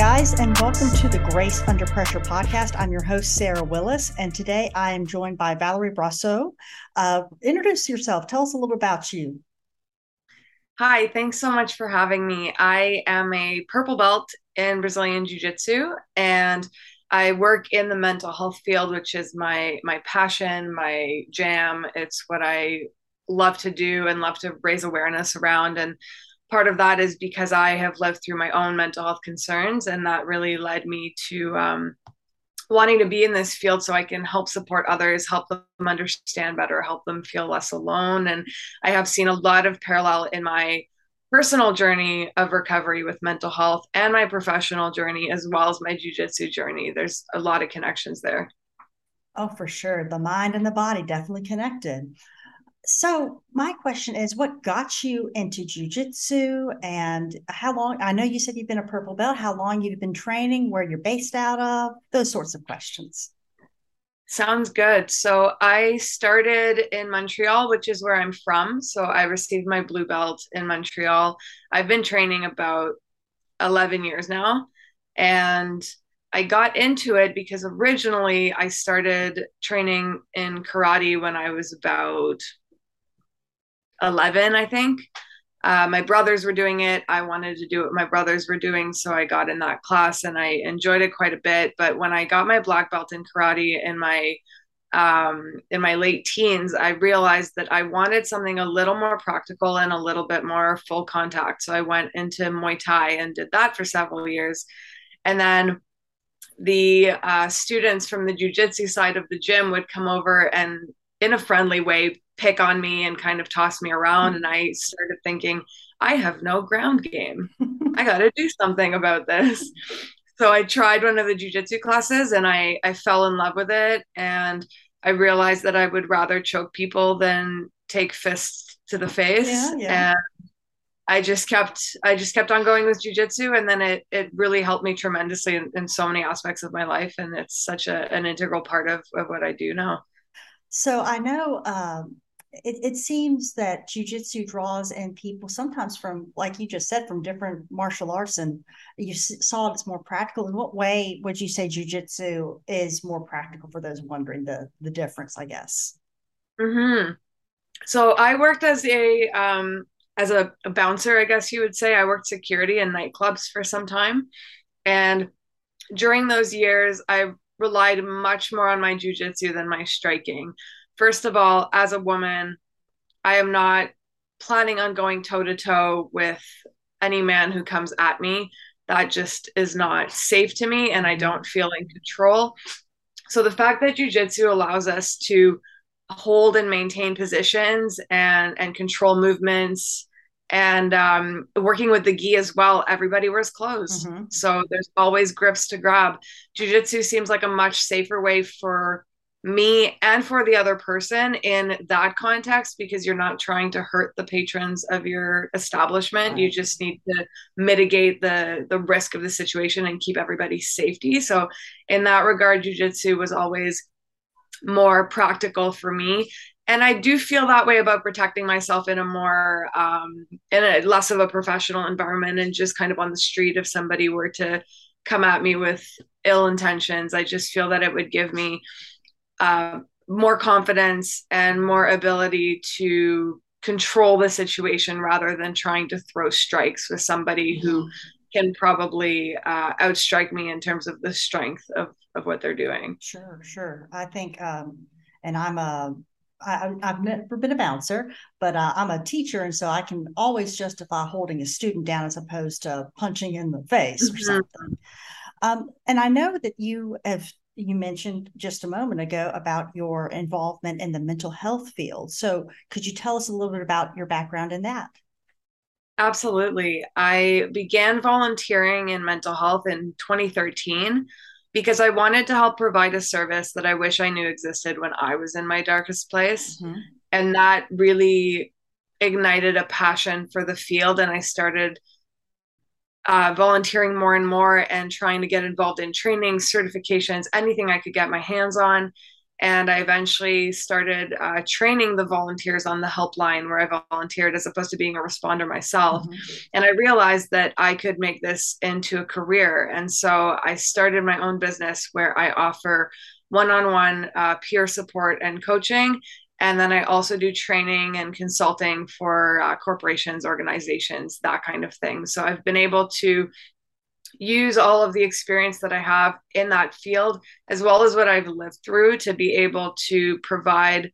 guys, and welcome to the Grace Under Pressure podcast. I'm your host, Sarah Willis, and today I am joined by Valéry Brosseau. Uh, introduce yourself. Tell us a little about you. Hi, thanks so much for having me. I am a purple belt in Brazilian Jiu Jitsu, and I work in the mental health field, which is my my passion, my jam. It's what I love to do and love to raise awareness around. And part of that is because I have lived through my own mental health concerns, and that really led me to um, wanting to be in this field so I can help support others, help them understand better, help them feel less alone. And I have seen a lot of parallel in my personal journey of recovery with mental health and my professional journey as well as my jujitsu journey. There's a lot of connections there. Oh, for sure. The mind and the body definitely connected. So my question is, what got you into jujitsu, and how long? I know you said you've been a purple belt. How long you've been training? Where you're based out of? Those sorts of questions. Sounds good. So I started in Montreal, which is where I'm from. So I received my blue belt in Montreal. I've been training about 11 years now, and I got into it because originally I started training in karate when I was about 11, I think. Uh, my brothers were doing it. I wanted to do what my brothers were doing. So I got in that class and I enjoyed it quite a bit. But when I got my black belt in karate in my um, in my late teens, I realized that I wanted something a little more practical and a little bit more full contact. So I went into Muay Thai and did that for several years. And then the uh, students from the jujitsu side of the gym would come over and, in a friendly way, pick on me and kind of toss me around. And I started thinking, I have no ground game. I got to do something about this. So I tried one of the jujitsu classes and I, I fell in love with it. And I realized that I would rather choke people than take fists to the face. Yeah, yeah. And I just kept I just kept on going with jujitsu, and then it it really helped me tremendously in, in so many aspects of my life, and it's such a, an integral part of, of what I do now. So I know um, it, it seems that jujitsu draws in people sometimes from, like you just said, from different martial arts, and you saw it's more practical. In what way would you say jujitsu is more practical for those wondering the the difference? I guess. Hmm. So I worked as a um, as a, a bouncer, I guess you would say. I worked security in nightclubs for some time, and during those years, I relied much more on my jujitsu than my striking first of all, as a woman, I am not planning on going toe to toe with any man who comes at me. That just is not safe to me, and I don't feel in control. So, the fact that jujitsu allows us to hold and maintain positions and and control movements and um, working with the gi as well everybody wears clothes mm-hmm. so there's always grips to grab jiu-jitsu seems like a much safer way for me and for the other person in that context because you're not trying to hurt the patrons of your establishment. You just need to mitigate the the risk of the situation and keep everybody's safety. So in that regard jiu-jitsu was always more practical for me. And i do feel that way about protecting myself in a more um in a less of a professional environment and just kind of on the street if somebody were to come at me with ill intentions. I just feel that it would give me uh, more confidence and more ability to control the situation rather than trying to throw strikes with somebody who can probably uh, outstrike me in terms of the strength of, of what they're doing. Sure, sure. I think, um, and I'm a, I, I've never been a bouncer, but uh, I'm a teacher, and so I can always justify holding a student down as opposed to punching in the face or mm-hmm. something. Um, and I know that you have you mentioned just a moment ago about your involvement in the mental health field. So, could you tell us a little bit about your background in that? Absolutely. I began volunteering in mental health in 2013 because I wanted to help provide a service that I wish I knew existed when I was in my darkest place. Mm-hmm. And that really ignited a passion for the field. And I started uh, volunteering more and more and trying to get involved in training, certifications, anything I could get my hands on. And I eventually started uh, training the volunteers on the helpline where I volunteered as opposed to being a responder myself. Mm-hmm. And I realized that I could make this into a career. And so I started my own business where I offer one on one peer support and coaching and then I also do training and consulting for uh, corporations, organizations, that kind of thing. So I've been able to use all of the experience that I have in that field, as well as what I've lived through, to be able to provide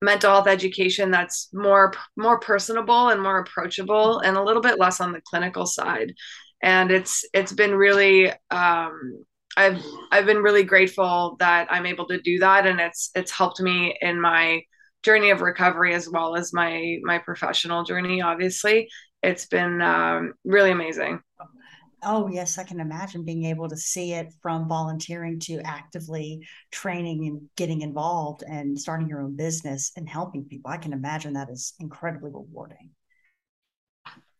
mental health education that's more more personable and more approachable and a little bit less on the clinical side and it's it's been really um, I've I've been really grateful that I'm able to do that, and it's it's helped me in my journey of recovery as well as my my professional journey. Obviously, it's been um, really amazing. Oh yes, I can imagine being able to see it from volunteering to actively training and getting involved and starting your own business and helping people. I can imagine that is incredibly rewarding.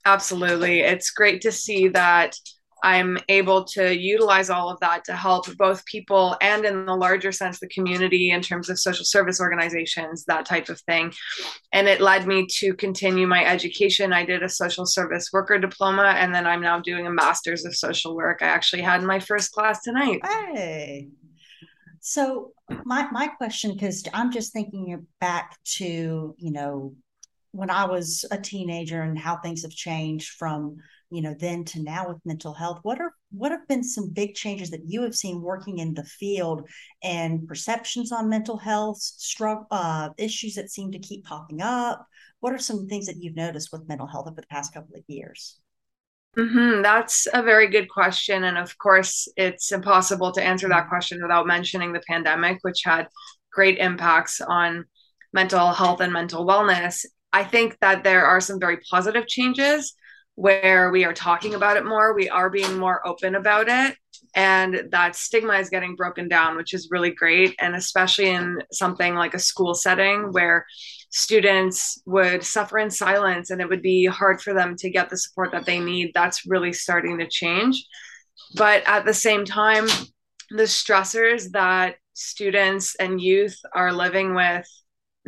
Absolutely. It's great to see that I'm able to utilize all of that to help both people and, in the larger sense, the community in terms of social service organizations, that type of thing. And it led me to continue my education. I did a social service worker diploma, and then I'm now doing a master's of social work. I actually had my first class tonight. Hey. So my my question, because I'm just thinking back to you know when I was a teenager and how things have changed from you know then to now with mental health what are what have been some big changes that you have seen working in the field and perceptions on mental health struggle uh, issues that seem to keep popping up? What are some things that you've noticed with mental health over the past couple of years? Mm-hmm. that's a very good question and of course it's impossible to answer that question without mentioning the pandemic which had great impacts on mental health and mental wellness. I think that there are some very positive changes where we are talking about it more, we are being more open about it. And that stigma is getting broken down, which is really great. And especially in something like a school setting where students would suffer in silence and it would be hard for them to get the support that they need, that's really starting to change. But at the same time, the stressors that students and youth are living with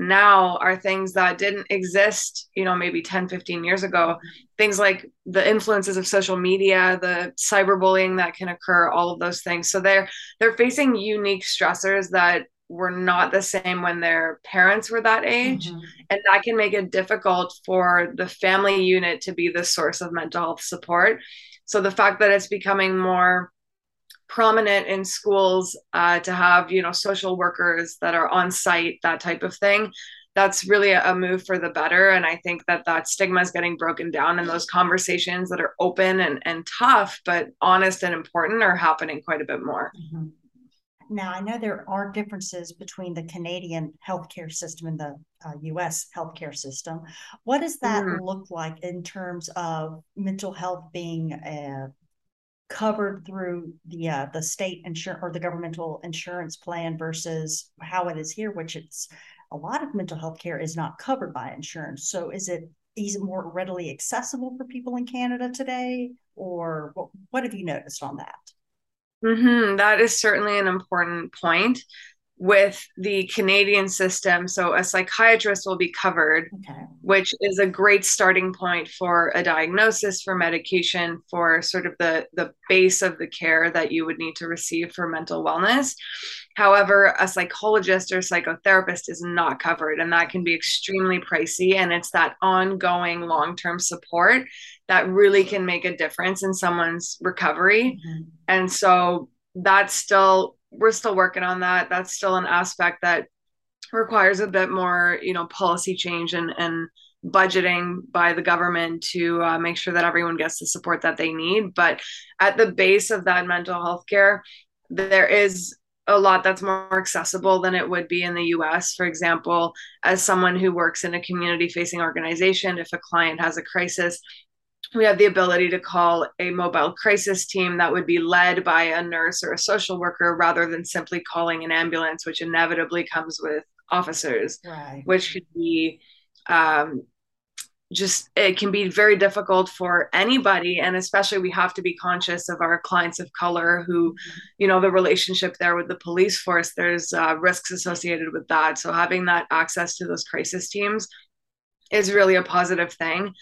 now are things that didn't exist you know maybe 10 15 years ago. Things like the influences of social media the cyberbullying that can occur all of those things. So they're they're facing unique stressors that were not the same when their parents were that age. Mm-hmm. and that can make it difficult for the family unit to be the source of mental health support. So the fact that it's becoming more prominent in schools uh, to have you know social workers that are on site that type of thing that's really a, move for the better and i think that that stigma is getting broken down and those conversations that are open and, and tough but honest and important are happening quite a bit more mm-hmm. now i know there are differences between the canadian healthcare system and the uh, us healthcare system what does that mm-hmm. look like in terms of mental health being a covered through the uh, the state insurance or the governmental insurance plan versus how it is here, which it's a lot of mental health care is not covered by insurance. So is it is it more readily accessible for people in Canada today, or what, what have you noticed on that? Mm-hmm. That is certainly an important point. With the Canadian system. So a psychiatrist will be covered, okay. which is a great starting point for a diagnosis, for medication, for sort of the, the base of the care that you would need to receive for mental wellness. However, a psychologist or psychotherapist is not covered, and that can be extremely pricey. And it's that ongoing long term support that really can make a difference in someone's recovery. Mm-hmm. And so that's still we're still working on that. That's still an aspect that requires a bit more, you know, policy change and and budgeting by the government to uh, make sure that everyone gets the support that they need. But at the base of that mental health care, there is a lot that's more accessible than it would be in the US. For example, as someone who works in a community facing organization, if a client has a crisis, we have the ability to call a mobile crisis team that would be led by a nurse or a social worker rather than simply calling an ambulance, which inevitably comes with officers, right. which could be um, just it can be very difficult for anybody and especially we have to be conscious of our clients of color who you know the relationship there with the police force there's uh, risks associated with that so having that access to those crisis teams is really a positive thing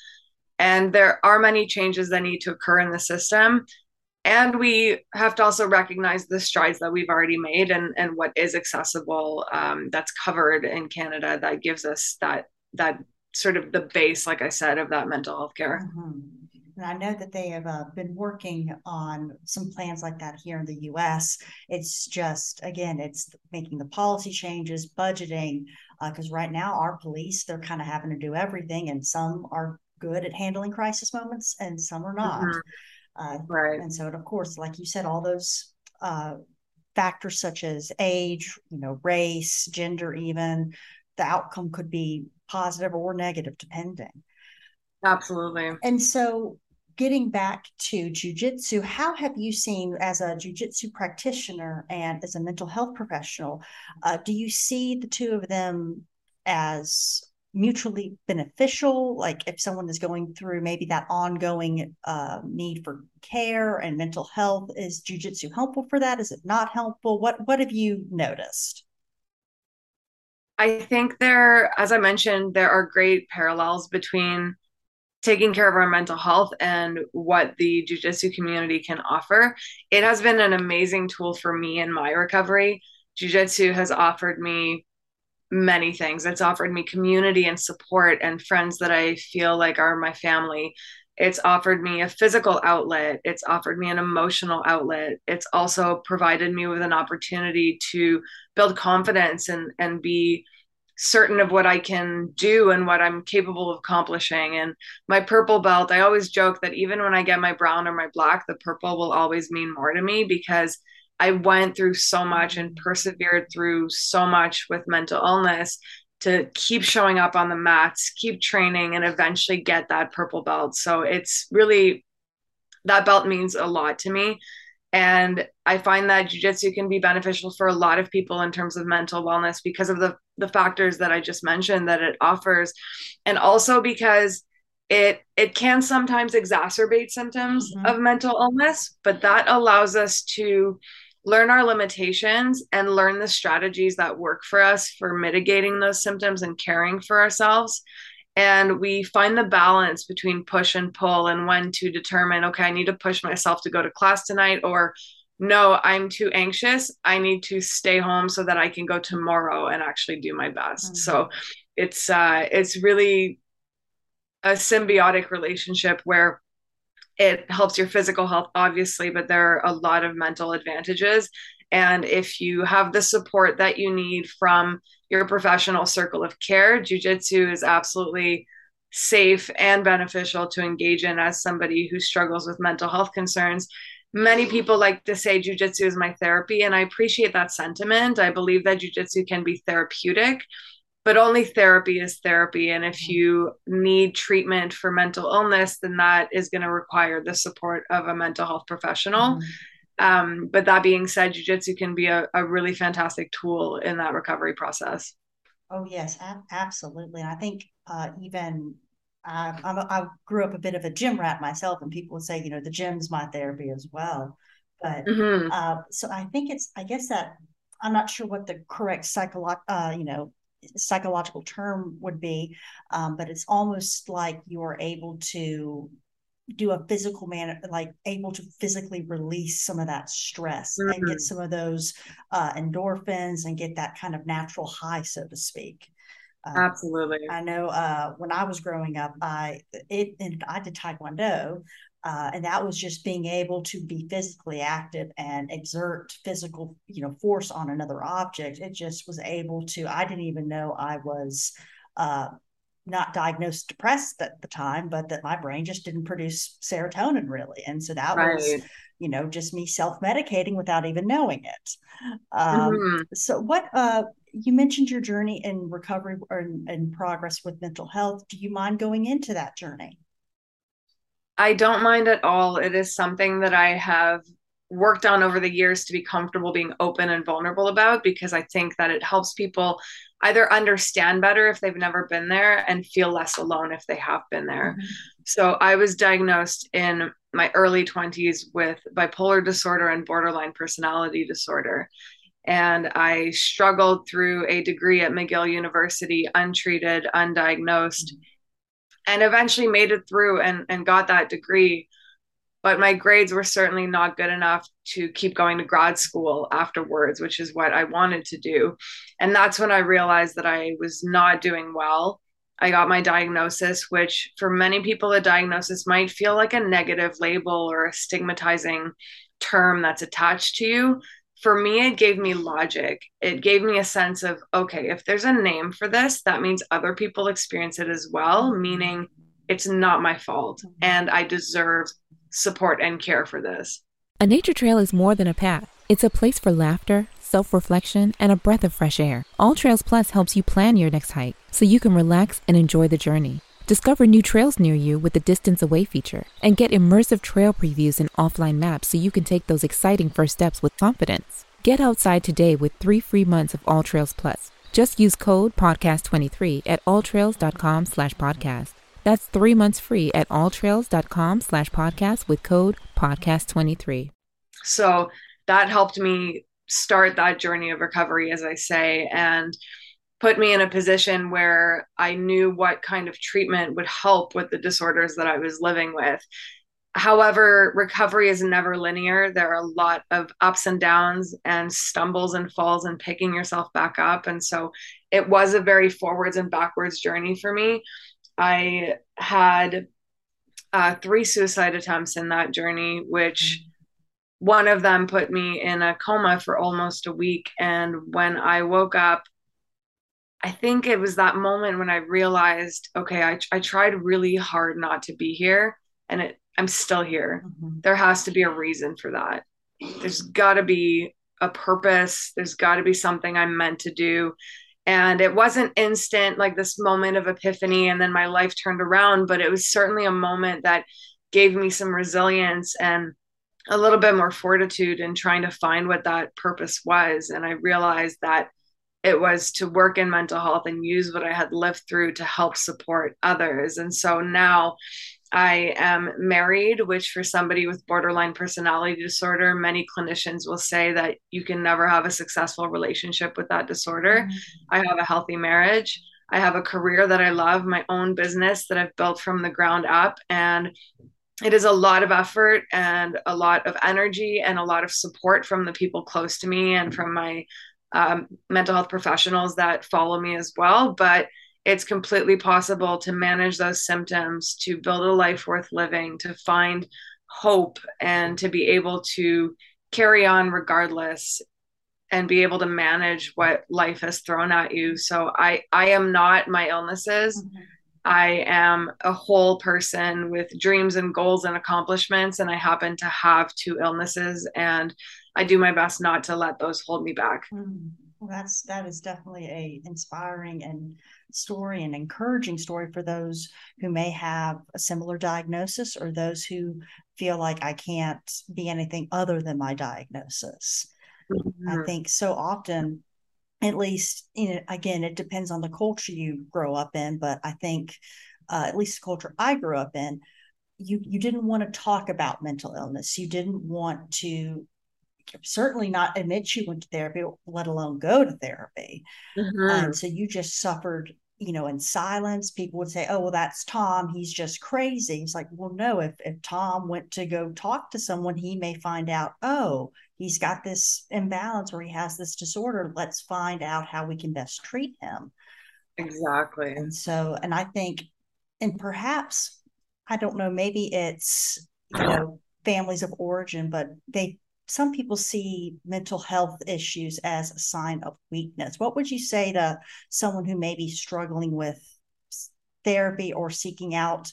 and there are many changes that need to occur in the system. And we have to also recognize the strides that we've already made and, and what is accessible um, that's covered in Canada that gives us that that sort of the base, like I said, of that mental health care. Mm-hmm. And I know that they have uh, been working on some plans like that here in the US. It's just, again, it's making the policy changes, budgeting, because uh, right now our police, they're kind of having to do everything, and some are good at handling crisis moments and some are not. Mm-hmm. Uh, right. And so, and of course, like you said, all those uh, factors such as age, you know, race, gender, even the outcome could be positive or negative depending. Absolutely. And so, getting back to jujitsu, how have you seen as a jujitsu practitioner and as a mental health professional? Uh, do you see the two of them as mutually beneficial like if someone is going through maybe that ongoing uh, need for care and mental health is jujitsu helpful for that? Is it not helpful? What what have you noticed? I think there as i mentioned there are great parallels between taking care of our mental health and what the jiu-jitsu community can offer. It has been an amazing tool for me in my recovery. Jiu-jitsu has offered me many things. It's offered me community and support and friends that I feel like are my family. It's offered me a physical outlet. It's offered me an emotional outlet. It's also provided me with an opportunity to build confidence and and be certain of what I can do and what I'm capable of accomplishing. And my purple belt, I always joke that even when I get my brown or my black, the purple will always mean more to me because I went through so much and persevered through so much with mental illness to keep showing up on the mats, keep training, and eventually get that purple belt. So it's really that belt means a lot to me. And I find that jujitsu can be beneficial for a lot of people in terms of mental wellness because of the, the factors that I just mentioned that it offers. And also because it it can sometimes exacerbate symptoms mm-hmm. of mental illness, but that allows us to learn our limitations and learn the strategies that work for us for mitigating those symptoms and caring for ourselves. And we find the balance between push and pull and when to determine okay i need to push myself to go to class tonight or no i'm too anxious. I need to stay home so that i can go tomorrow and actually do my best. Mm-hmm. so it's uh it's really a symbiotic relationship where it helps your physical health obviously but there are a lot of mental advantages. And if you have the support that you need from your professional circle of care jiu-jitsu is absolutely safe and beneficial to engage in as somebody who struggles with mental health concerns. Many people like to say jiu-jitsu is my therapy and i appreciate that sentiment. I believe that jiu-jitsu can be therapeutic but only therapy is therapy. And if mm-hmm. you need treatment for mental illness, then that is going to require the support of a mental health professional. Mm-hmm. Um, but that being said, jujitsu can be a, a, really fantastic tool in that recovery process. Oh, yes, a- absolutely. And I think uh, even I, I grew up a bit of a gym rat myself, and people would say, you know, the gym's my therapy as well. But mm-hmm. uh, so I think it's, I guess that I'm not sure what the correct psycholo- uh, you know, psychological term would be, um, but it's almost like you're able to do a physical man like able to physically release some of that stress mm-hmm. and get mm-hmm. some of those uh, endorphins and get that kind of natural high so to speak um, absolutely i know uh, when i was growing up i it and i did taekwondo uh, and that was just being able to be physically active and exert physical you know force on another object it just was able to i didn't even know i was uh, not diagnosed depressed at the time, but that my brain just didn't produce serotonin really. And so that right. was, you know, just me self medicating without even knowing it. Um, mm-hmm. So, what uh, you mentioned your journey in recovery or in, in progress with mental health. Do you mind going into that journey? I don't mind at all. It is something that I have worked on over the years to be comfortable being open and vulnerable about because I think that it helps people either understand better if they've never been there and feel less alone if they have been there. Mm-hmm. So I was diagnosed in my early 20s with bipolar disorder and borderline personality disorder. And I struggled through a degree at McGill University, untreated, undiagnosed, mm-hmm. And eventually made it through and, and got that degree but my grades were certainly not good enough to keep going to grad school afterwards, which is what I wanted to do. And that's when I realized that I was not doing well. I got my diagnosis, which for many people, a diagnosis might feel like a negative label or a stigmatizing term that's attached to you. For me, it gave me logic. It gave me a sense of, okay, if there's a name for this, that means other people experience it as well, mm-hmm. meaning it's not my fault mm-hmm. and I deserve support and care for this. A nature trail is more than a path, it's a place for laughter, self reflection, and a breath of fresh air. AllTrails Plus helps you plan your next hike so you can relax and enjoy the journey. Discover new trails near you with the Distance Away feature and get immersive trail previews and offline maps so you can take those exciting first steps with confidence. Get outside today with three free months of AllTrails Plus. Just use code podcast23 at alltrails.com slash podcast. That's three months free at alltrails.com slash podcast with code podcast23. So that helped me start that journey of recovery, as I say, and put me in a position where I knew what kind of treatment would help with the disorders that I was living with. However, recovery is never linear. There are a lot of ups and downs and stumbles and falls and picking yourself back up. And so it was a very forwards and backwards journey for me. I had uh, three suicide attempts in that journey, which one of them put me in a coma for almost a week. And when I woke up, I think it was that moment when I realized, okay, I, I tried really hard not to be here, and it, I'm still here. Mm-hmm. There has to be a reason for that. There's got to be a purpose. There's got to be something I'm meant to do and it wasn't instant like this moment of epiphany and then my life turned around but it was certainly a moment that gave me some resilience and a little bit more fortitude in trying to find what that purpose was and i realized that it was to work in mental health and use what i had lived through to help support others and so now I am married, which for somebody with borderline personality disorder, many clinicians will say that you can never have a successful relationship with that disorder. Mm-hmm. I have a healthy marriage. I have a career that I love, my own business that I've built from the ground up. And it is a lot of effort and a lot of energy and a lot of support from the people close to me and from my um, mental health professionals that follow me as well. But it's completely possible to manage those symptoms, to build a life worth living, to find hope, and to be able to carry on regardless and be able to manage what life has thrown at you. So I I am not my illnesses. Mm-hmm. I am a whole person with dreams and goals and accomplishments and I happen to have two illnesses and I do my best not to let those hold me back. Mm-hmm. Well, that's that is definitely a inspiring and story and encouraging story for those who may have a similar diagnosis or those who feel like I can't be anything other than my diagnosis. Mm-hmm. I think so often, at least, you know, again, it depends on the culture you grow up in, but I think uh, at least the culture I grew up in, you you didn't want to talk about mental illness. You didn't want to certainly not admit you went to therapy, let alone go to therapy. Mm-hmm. And so you just suffered, you know, in silence. People would say, "Oh, well, that's Tom. He's just crazy." It's like, well, no. If if Tom went to go talk to someone, he may find out, oh, he's got this imbalance or he has this disorder. Let's find out how we can best treat him. Exactly. And so, and I think, and perhaps I don't know, maybe it's you know families of origin, but they some people see mental health issues as a sign of weakness. What would you say to someone who may be struggling with therapy or seeking out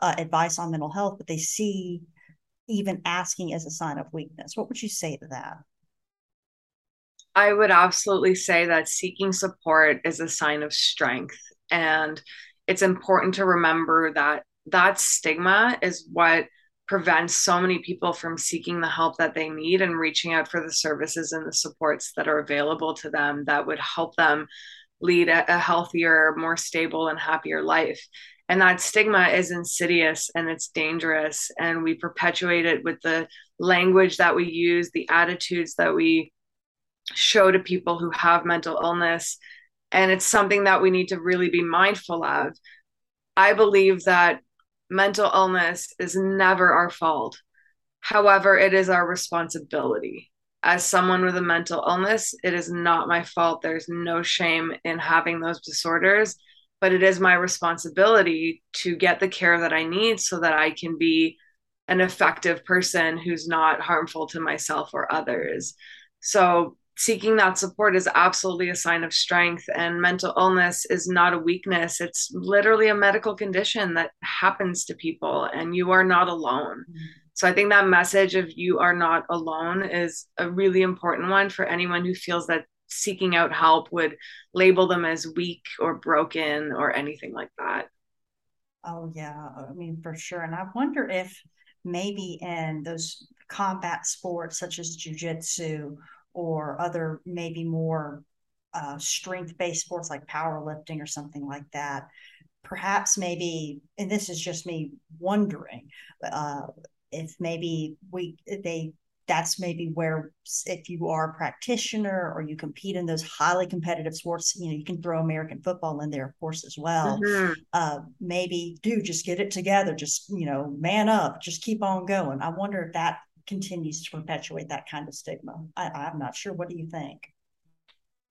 uh, advice on mental health, but they see even asking as a sign of weakness? What would you say to that? I would absolutely say that seeking support is a sign of strength. And it's important to remember that that stigma is what prevents so many people from seeking the help that they need and reaching out for the services and the supports that are available to them that would help them lead a, a healthier, more stable, and happier life. And that stigma is insidious and it's dangerous. And we perpetuate it with the language that we use, the attitudes that we show to people who have mental illness. And it's something that we need to really be mindful of. I believe that mental illness is never our fault. However, it is our responsibility. As someone with a mental illness, it is not my fault. There's no shame in having those disorders, but it is my responsibility to get the care that I need so that I can be an effective person who's not harmful to myself or others. So, seeking that support is absolutely a sign of strength and mental illness is not a weakness. It's literally a medical condition that happens to people and you are not alone. Mm-hmm. so i think that message of you are not alone is a really important one for anyone who feels that seeking out help would label them as weak or broken or anything like that. Oh yeah i mean for sure. And i wonder if maybe in those combat sports such as jiu-jitsu or other maybe more uh, strength based sports like powerlifting or something like that. Perhaps maybe, and this is just me wondering, uh, if maybe we they that's maybe where if you are a practitioner or you compete in those highly competitive sports you know you can throw american football in there of course as well mm-hmm. uh, maybe do just get it together just you know man up just keep on going i wonder if that continues to perpetuate that kind of stigma. I, I'm not sure. What do you think?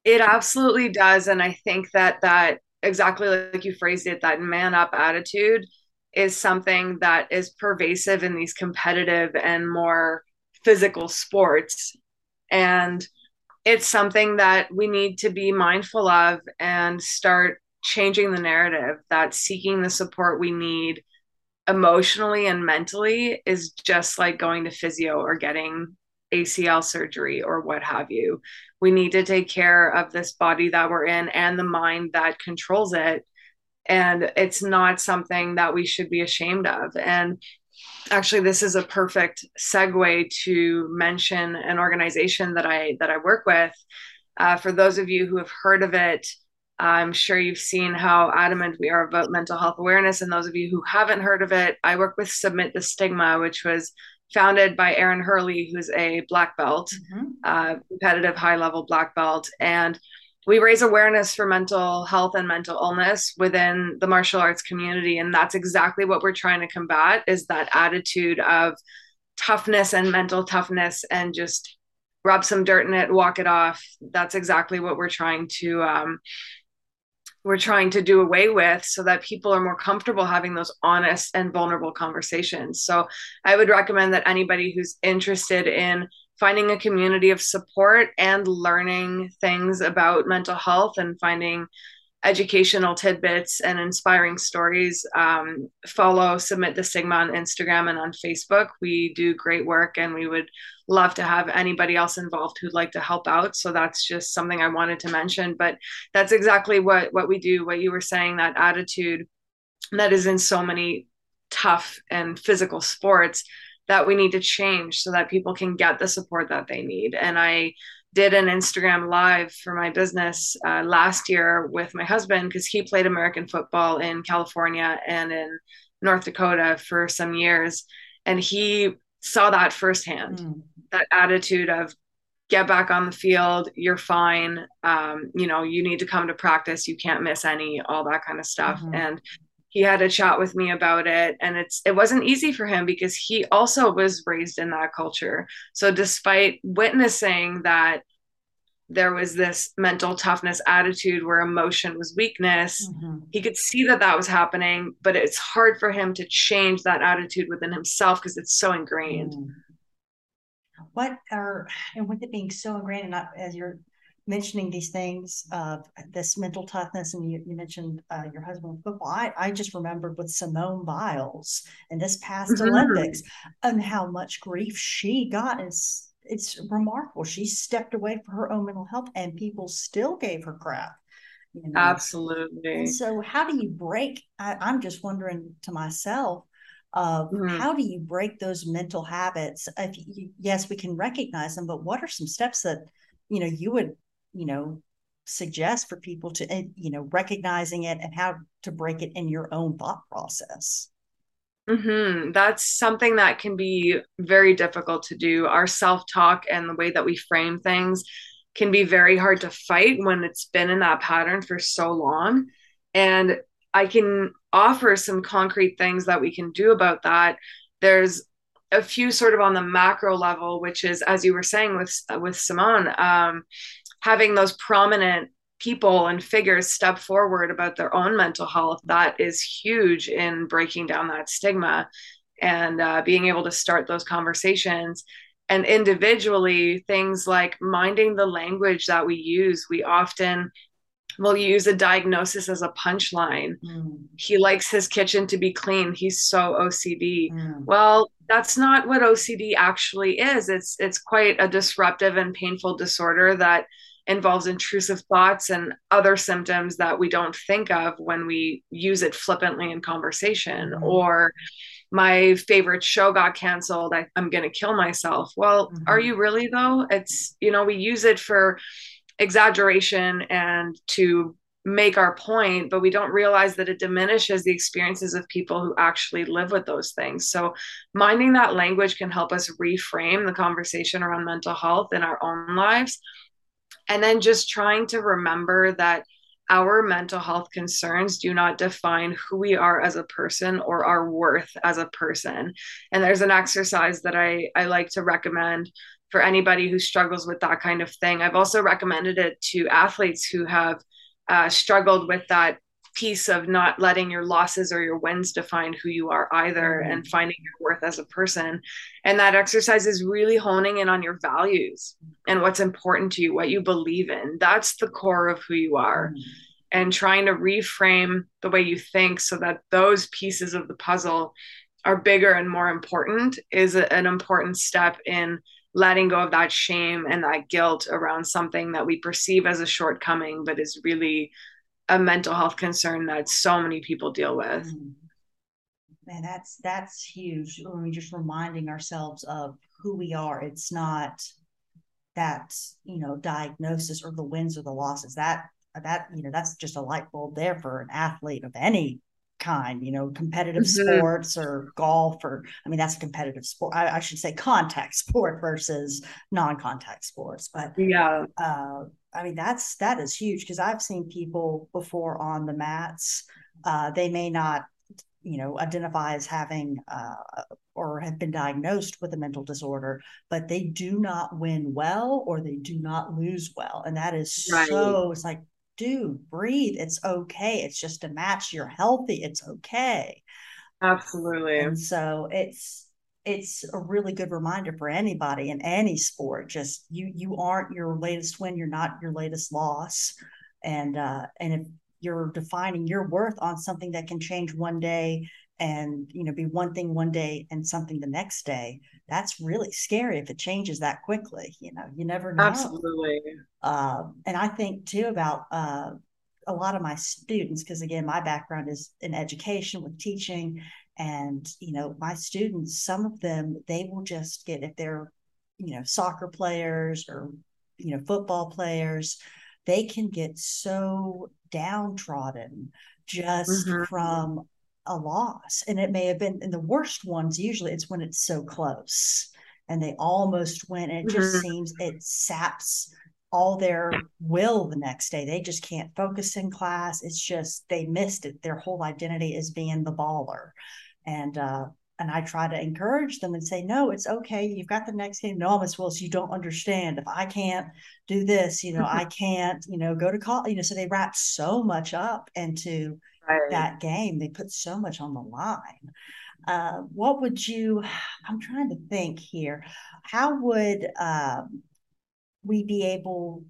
It absolutely does. And I think that that exactly like you phrased it, that man up attitude is something that is pervasive in these competitive and more physical sports. And it's something that we need to be mindful of and start changing the narrative that seeking the support we need emotionally and mentally is just like going to physio or getting ACL surgery or what have you. We need to take care of this body that we're in and the mind that controls it. And it's not something that we should be ashamed of. And actually, this is a perfect segue to mention an organization that I that I work with. Uh, for those of you who have heard of it, I'm sure you've seen how adamant we are about mental health awareness. And those of you who haven't heard of it, I work with Submit the Stigma, which was founded by Aaron Hurley, who's a black belt, mm-hmm. uh, competitive high level black belt. And we raise awareness for mental health and mental illness within the martial arts community. And that's exactly what we're trying to combat is that attitude of toughness and mental toughness and just rub some dirt in it, walk it off. That's exactly what we're trying to um, we're trying to do away with so that people are more comfortable having those honest and vulnerable conversations. So I would recommend that anybody who's interested in finding a community of support and learning things about mental health and finding educational tidbits and inspiring stories um, follow submit the stigma on instagram and on facebook we do great work and we would love to have anybody else involved who'd like to help out. So that's just something i wanted to mention but that's exactly what what we do. What you were saying that attitude that is in so many tough and physical sports that we need to change so that people can get the support that they need. And i did an Instagram live for my business uh, last year with my husband because he played American football in California and in North Dakota for some years. And he saw that firsthand mm. that attitude of get back on the field you're fine um, you know you need to come to practice you can't miss any all that kind of stuff mm-hmm. and he had a chat with me about it and it's it wasn't easy for him because he also was raised in that culture so despite witnessing that there was this mental toughness attitude where emotion was weakness mm-hmm. he could see that that was happening but it's hard for him to change that attitude within himself because it's so ingrained mm-hmm. what are and with it being so ingrained and not as you're mentioning these things of this mental toughness and you, you mentioned uh, your husband football I, I just remembered with simone biles in this past mm-hmm. olympics and how much grief she got it's it's remarkable she stepped away for her own mental health and people still gave her crap you know? absolutely and so how do you break I, i'm just wondering to myself of mm-hmm. how do you break those mental habits if you, yes we can recognize them but what are some steps that you know you would you know suggest for people to eh, you know recognizing it and how to break it in your own thought process mm-hmm. that's something that can be very difficult to do. Our self-talk and the way that we frame things can be very hard to fight when it's been in that pattern for so long. And i can offer some concrete things that we can do about that. There's a few sort of on the macro level which is as you were saying with with simone um, having those prominent people and figures step forward about their own mental health that is huge in breaking down that stigma and uh, being able to start those conversations. And individually things like minding the language that we use we often will use a diagnosis as a punchline. Mm. he likes his kitchen to be clean. He's so ocd mm. well that's not what ocd actually is. It's it's quite a disruptive and painful disorder that involves intrusive thoughts and other symptoms that we don't think of when we use it flippantly in conversation. Mm-hmm. or my favorite show got canceled. I, am going to kill myself. Well mm-hmm. are you really though? It's you know we use it for exaggeration and to make our point but we don't realize that it diminishes the experiences of people who actually live with those things. So minding that language can help us reframe the conversation around mental health in our own lives and then just trying to remember that our mental health concerns do not define who we are as a person or our worth as a person. And there's an exercise that I, I like to recommend for anybody who struggles with that kind of thing. I've also recommended it to athletes who have uh, struggled with that piece of not letting your losses or your wins define who you are either mm-hmm. and finding your worth as a person and that exercise is really honing in on your values and what's important to you what you believe in that's the core of who you are mm-hmm. and trying to reframe the way you think so that those pieces of the puzzle are bigger and more important is a, an important step in letting go of that shame and that guilt around something that we perceive as a shortcoming but is really a mental health concern that so many people deal with. Mm-hmm. Man, that's that's huge. When we just reminding ourselves of who we are. It's not that you know diagnosis or the wins or the losses. That that you know that's just a light bulb there for an athlete of any kind you know competitive mm-hmm. sports or golf or i mean that's a competitive sport I, I, should say contact sport versus non-contact sports but yeah uh, I mean, that's that is huge because I've seen people before on the mats. Uh, they may not, you know, identify as having uh, or have been diagnosed with a mental disorder, but they do not win well or they do not lose well, and that is right. so. It's like, dude, breathe. It's okay. It's just a match. You're healthy. It's okay. Absolutely. And so it's it's a really good reminder for anybody in any sport. Just you you aren't your latest win, you're not your latest loss, and uh, and if you're defining your worth on something that can change one day and you know be one thing one day and something the next day that's really scary if it changes that quickly you know you never know absolutely uh, and i think too about uh, a lot of my students because again my background is in education with teaching and you know my students some of them they will just get if they're you know soccer players or you know football players they can get so downtrodden just mm-hmm. from a loss and it may have been in the worst ones usually it's when it's so close and they almost win. And it just mm-hmm. seems it saps all their will the next day. They just can't focus in class. It's just they missed it. Their whole identity is being the baller. And uh and I try to encourage them and say, no, it's okay. You've got the next game. No, Miss Wills, you don't understand. If I can't do this, you know, I can't, you know, go to college. You know, so they wrap so much up into right. that game. They put so much on the line. Uh, what would you? I'm trying to think here. How would um, we be able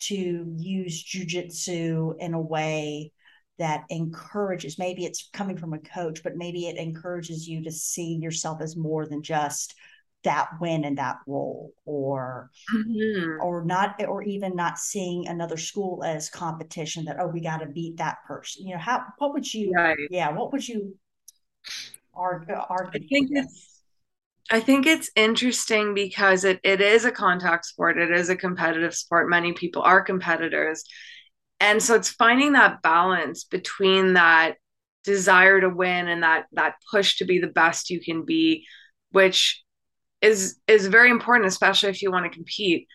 to use jujitsu in a way that encourages? Maybe it's coming from a coach, but maybe it encourages you to see yourself as more than just that win and that role or mm-hmm. or not or even not seeing another school as competition that oh we got to beat that person you know how what would you right. yeah what would you argue, argue I think it's I think it's interesting because it, it is a contact sport. It is a competitive sport. Many people are competitors. And so it's finding that balance between that desire to win and that that push to be the best you can be, which is is very important especially if you want to compete.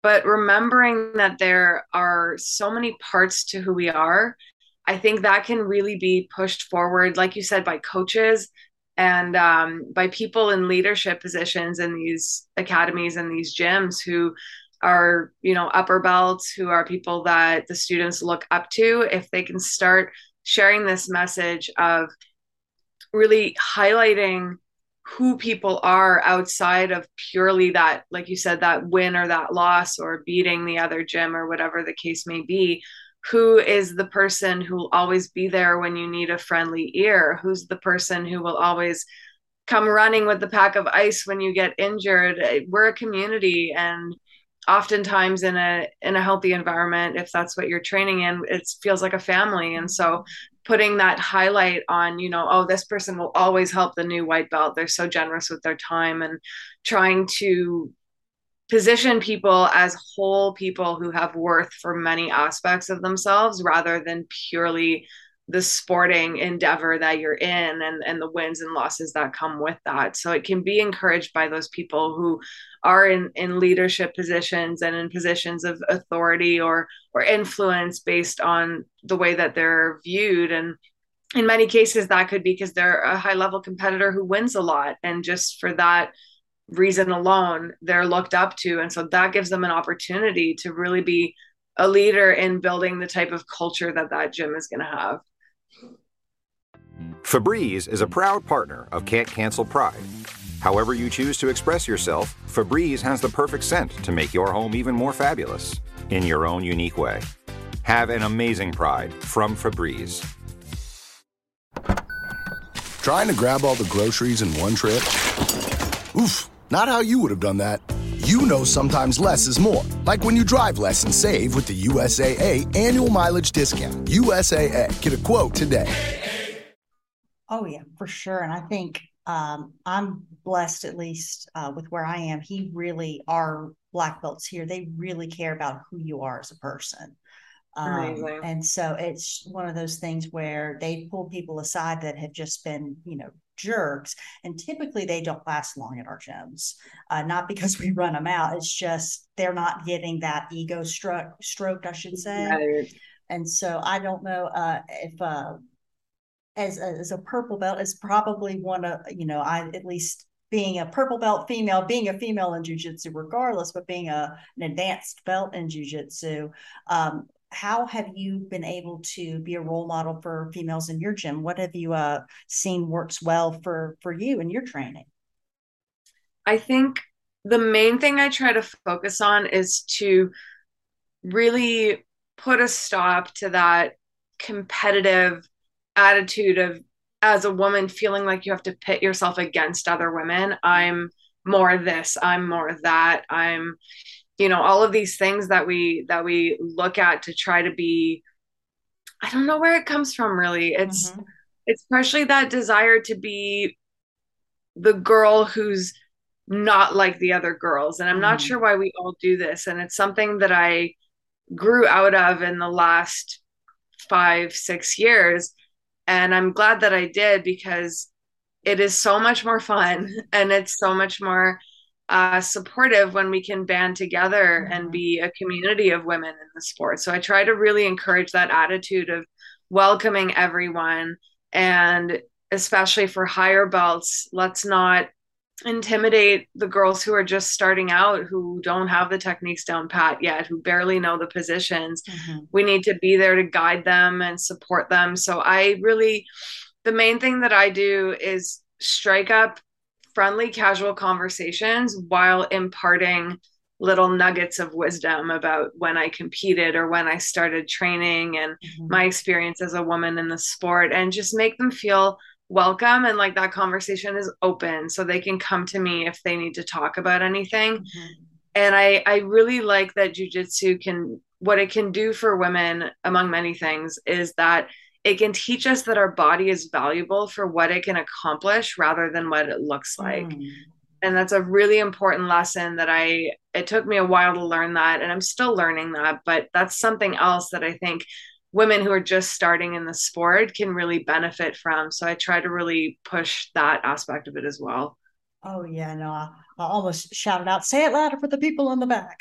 But remembering that there are so many parts to who we are i think that can really be pushed forward like you said by coaches and um, by people in leadership positions in these academies and these gyms who are you know upper belts who are people that the students look up to if they can start sharing this message of really highlighting who people are outside of purely that like you said that win or that loss or beating the other gym or whatever the case may be who is the person who will always be there when you need a friendly ear? Who's the person who will always come running with the pack of ice when you get injured? We're a community and oftentimes in a in a healthy environment if that's what you're training in it feels like a family. And so putting that highlight on you know oh this person will always help the new white belt. They're so generous with their time and trying to position people as whole people who have worth for many aspects of themselves rather than purely the sporting endeavor that you're in and, and the wins and losses that come with that. So it can be encouraged by those people who are in, in leadership positions and in positions of authority or or influence based on the way that they're viewed. And in many cases that could be because they're a high level competitor who wins a lot. And just for that reason alone, they're looked up to. And so that gives them an opportunity to really be a leader in building the type of culture that that gym is going to have. Febreze is a proud partner of Can't Cancel Pride. However you choose to express yourself, Febreze has the perfect scent to make your home even more fabulous in your own unique way. Have an amazing Pride from Febreze. Trying to grab all the groceries in one trip? Oof, not how you would have done that. Know sometimes less is more. Like when you drive less and save with the USAA annual mileage discount. USAA. Get a quote today. Oh yeah, for sure. And I think um, I'm blessed at least uh, with where I am. He really our black belts here. They really care about who you are as a person. Um, and so it's one of those things where they pull people aside that have just been, you know, jerks. And typically they don't last long at our gyms, uh, not because we run them out. It's just they're not getting that ego struck, stroked, I should say. Right. And so I don't know uh, if uh, as a, as a purple belt is probably one of you know I at least being a purple belt female, being a female in jujitsu, regardless, but being a an advanced belt in jujitsu. Um, how have you been able to be a role model for females in your gym? What have you uh, seen works well for for you in your training? I think the main thing I try to focus on is to really put a stop to that competitive attitude of as a woman feeling like you have to pit yourself against other women i'm more this i'm more that i'm you know all of these things that we that we look at to try to be i don't know where it comes from really it's mm-hmm. it's partially that desire to be the girl who's not like the other girls and i'm mm-hmm. not sure why we all do this and it's something that i grew out of in the last five six years and i'm glad that i did because it is so much more fun and it's so much more uh, supportive when we can band together Mhm. and be a community of women in the sport. So I try to really encourage that attitude of welcoming everyone and especially for higher belts, let's not intimidate the girls who are just starting out who don't have the techniques down pat yet who barely know the positions Mhm. we need to be there to guide them and support them so i really the main thing that i do is strike up friendly casual conversations while imparting little nuggets of wisdom about when i competed or when i started training and Mhm. my experience as a woman in the sport and just make them feel welcome and like that conversation is open so they can come to me if they need to talk about anything Mhm. and i i really like that jujitsu can what it can do for women among many things is that it can teach us that our body is valuable for what it can accomplish rather than what it looks like. Mm. and that's a really important lesson that i it took me a while to learn that and i'm still learning that but that's something else that i think women who are just starting in the sport can really benefit from. So i try to really push that aspect of it as well. Oh yeah, no, I, almost shouted out, say it louder for the people in the back.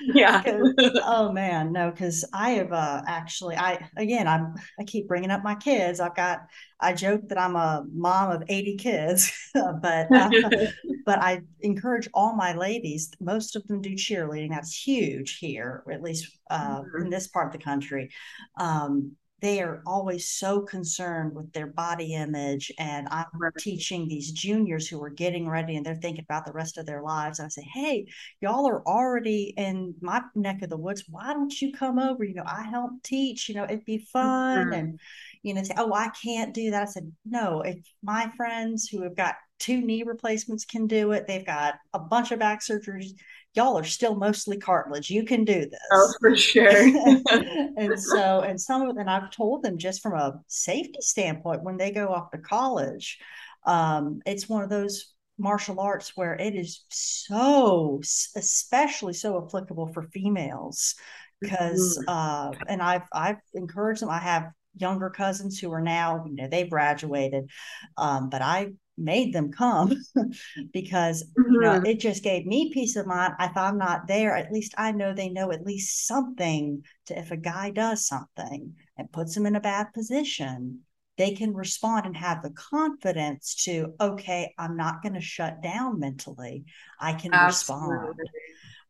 yeah. oh man, no, because I have uh actually I again I'm I keep bringing up my kids. I've got I joke that I'm a mom of 80 kids, but uh, but I encourage all my ladies, most of them do cheerleading. That's huge here, at least uh, in this part of the country. Um, they are always so concerned with their body image. And I'm teaching these juniors who are getting ready and they're thinking about the rest of their lives. And I say, hey, y'all are already in my neck of the woods. Why don't you come over? You know, I help teach, you know, it'd be fun. Mhm. And, you know, say, oh, I can't do that. I said, no, if my friends who have got two knee replacements can do it, they've got a bunch of back surgeries. Y'all are still mostly cartilage. You can do this. oh for sure and so, and some of them, I've told them just from a safety standpoint, when they go off to college, um, it's one of those martial arts where it is so, especially so applicable for females. Because, uh, and I've I've encouraged them. I have younger cousins who are now, you know, they've graduated, um, but I made them come because you know Mhm. it just gave me peace of mind. If i'm not there at least i know they know at least something to if a guy does something and puts him in a bad position they can respond and have the confidence to okay i'm not going to shut down mentally. I can respond.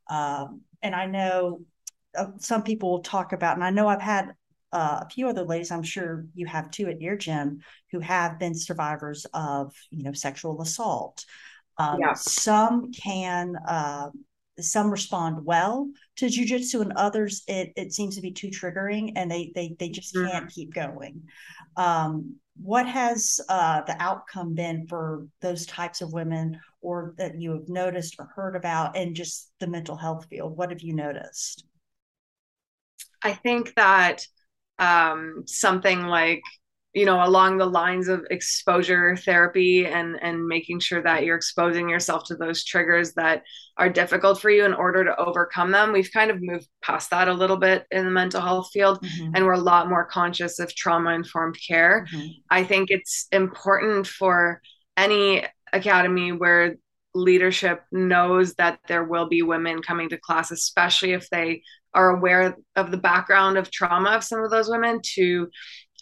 Um, and I know uh, some people will talk about, and I know I've had uh, a few other ladies, I'm sure you have too at your gym, who have been survivors of, you know, sexual assault. Um, Yeah. Some can, uh, some respond well to jujitsu, and others it it seems to be too triggering, and they they they just Mhm. can't keep going. Um, what has uh, the outcome been for those types of women, or that you have noticed or heard about, in just the mental health field? What have you noticed? I think that um, something like you know along the lines of exposure therapy and and making sure that you're exposing yourself to those triggers that are difficult for you in order to overcome them. We've kind of moved past that a little bit in the mental health field Mhm, and we're a lot more conscious of trauma informed care. Mhm, I think it's important for any academy where leadership knows that there will be women coming to class, especially if they are aware of the background of trauma of some of those women, to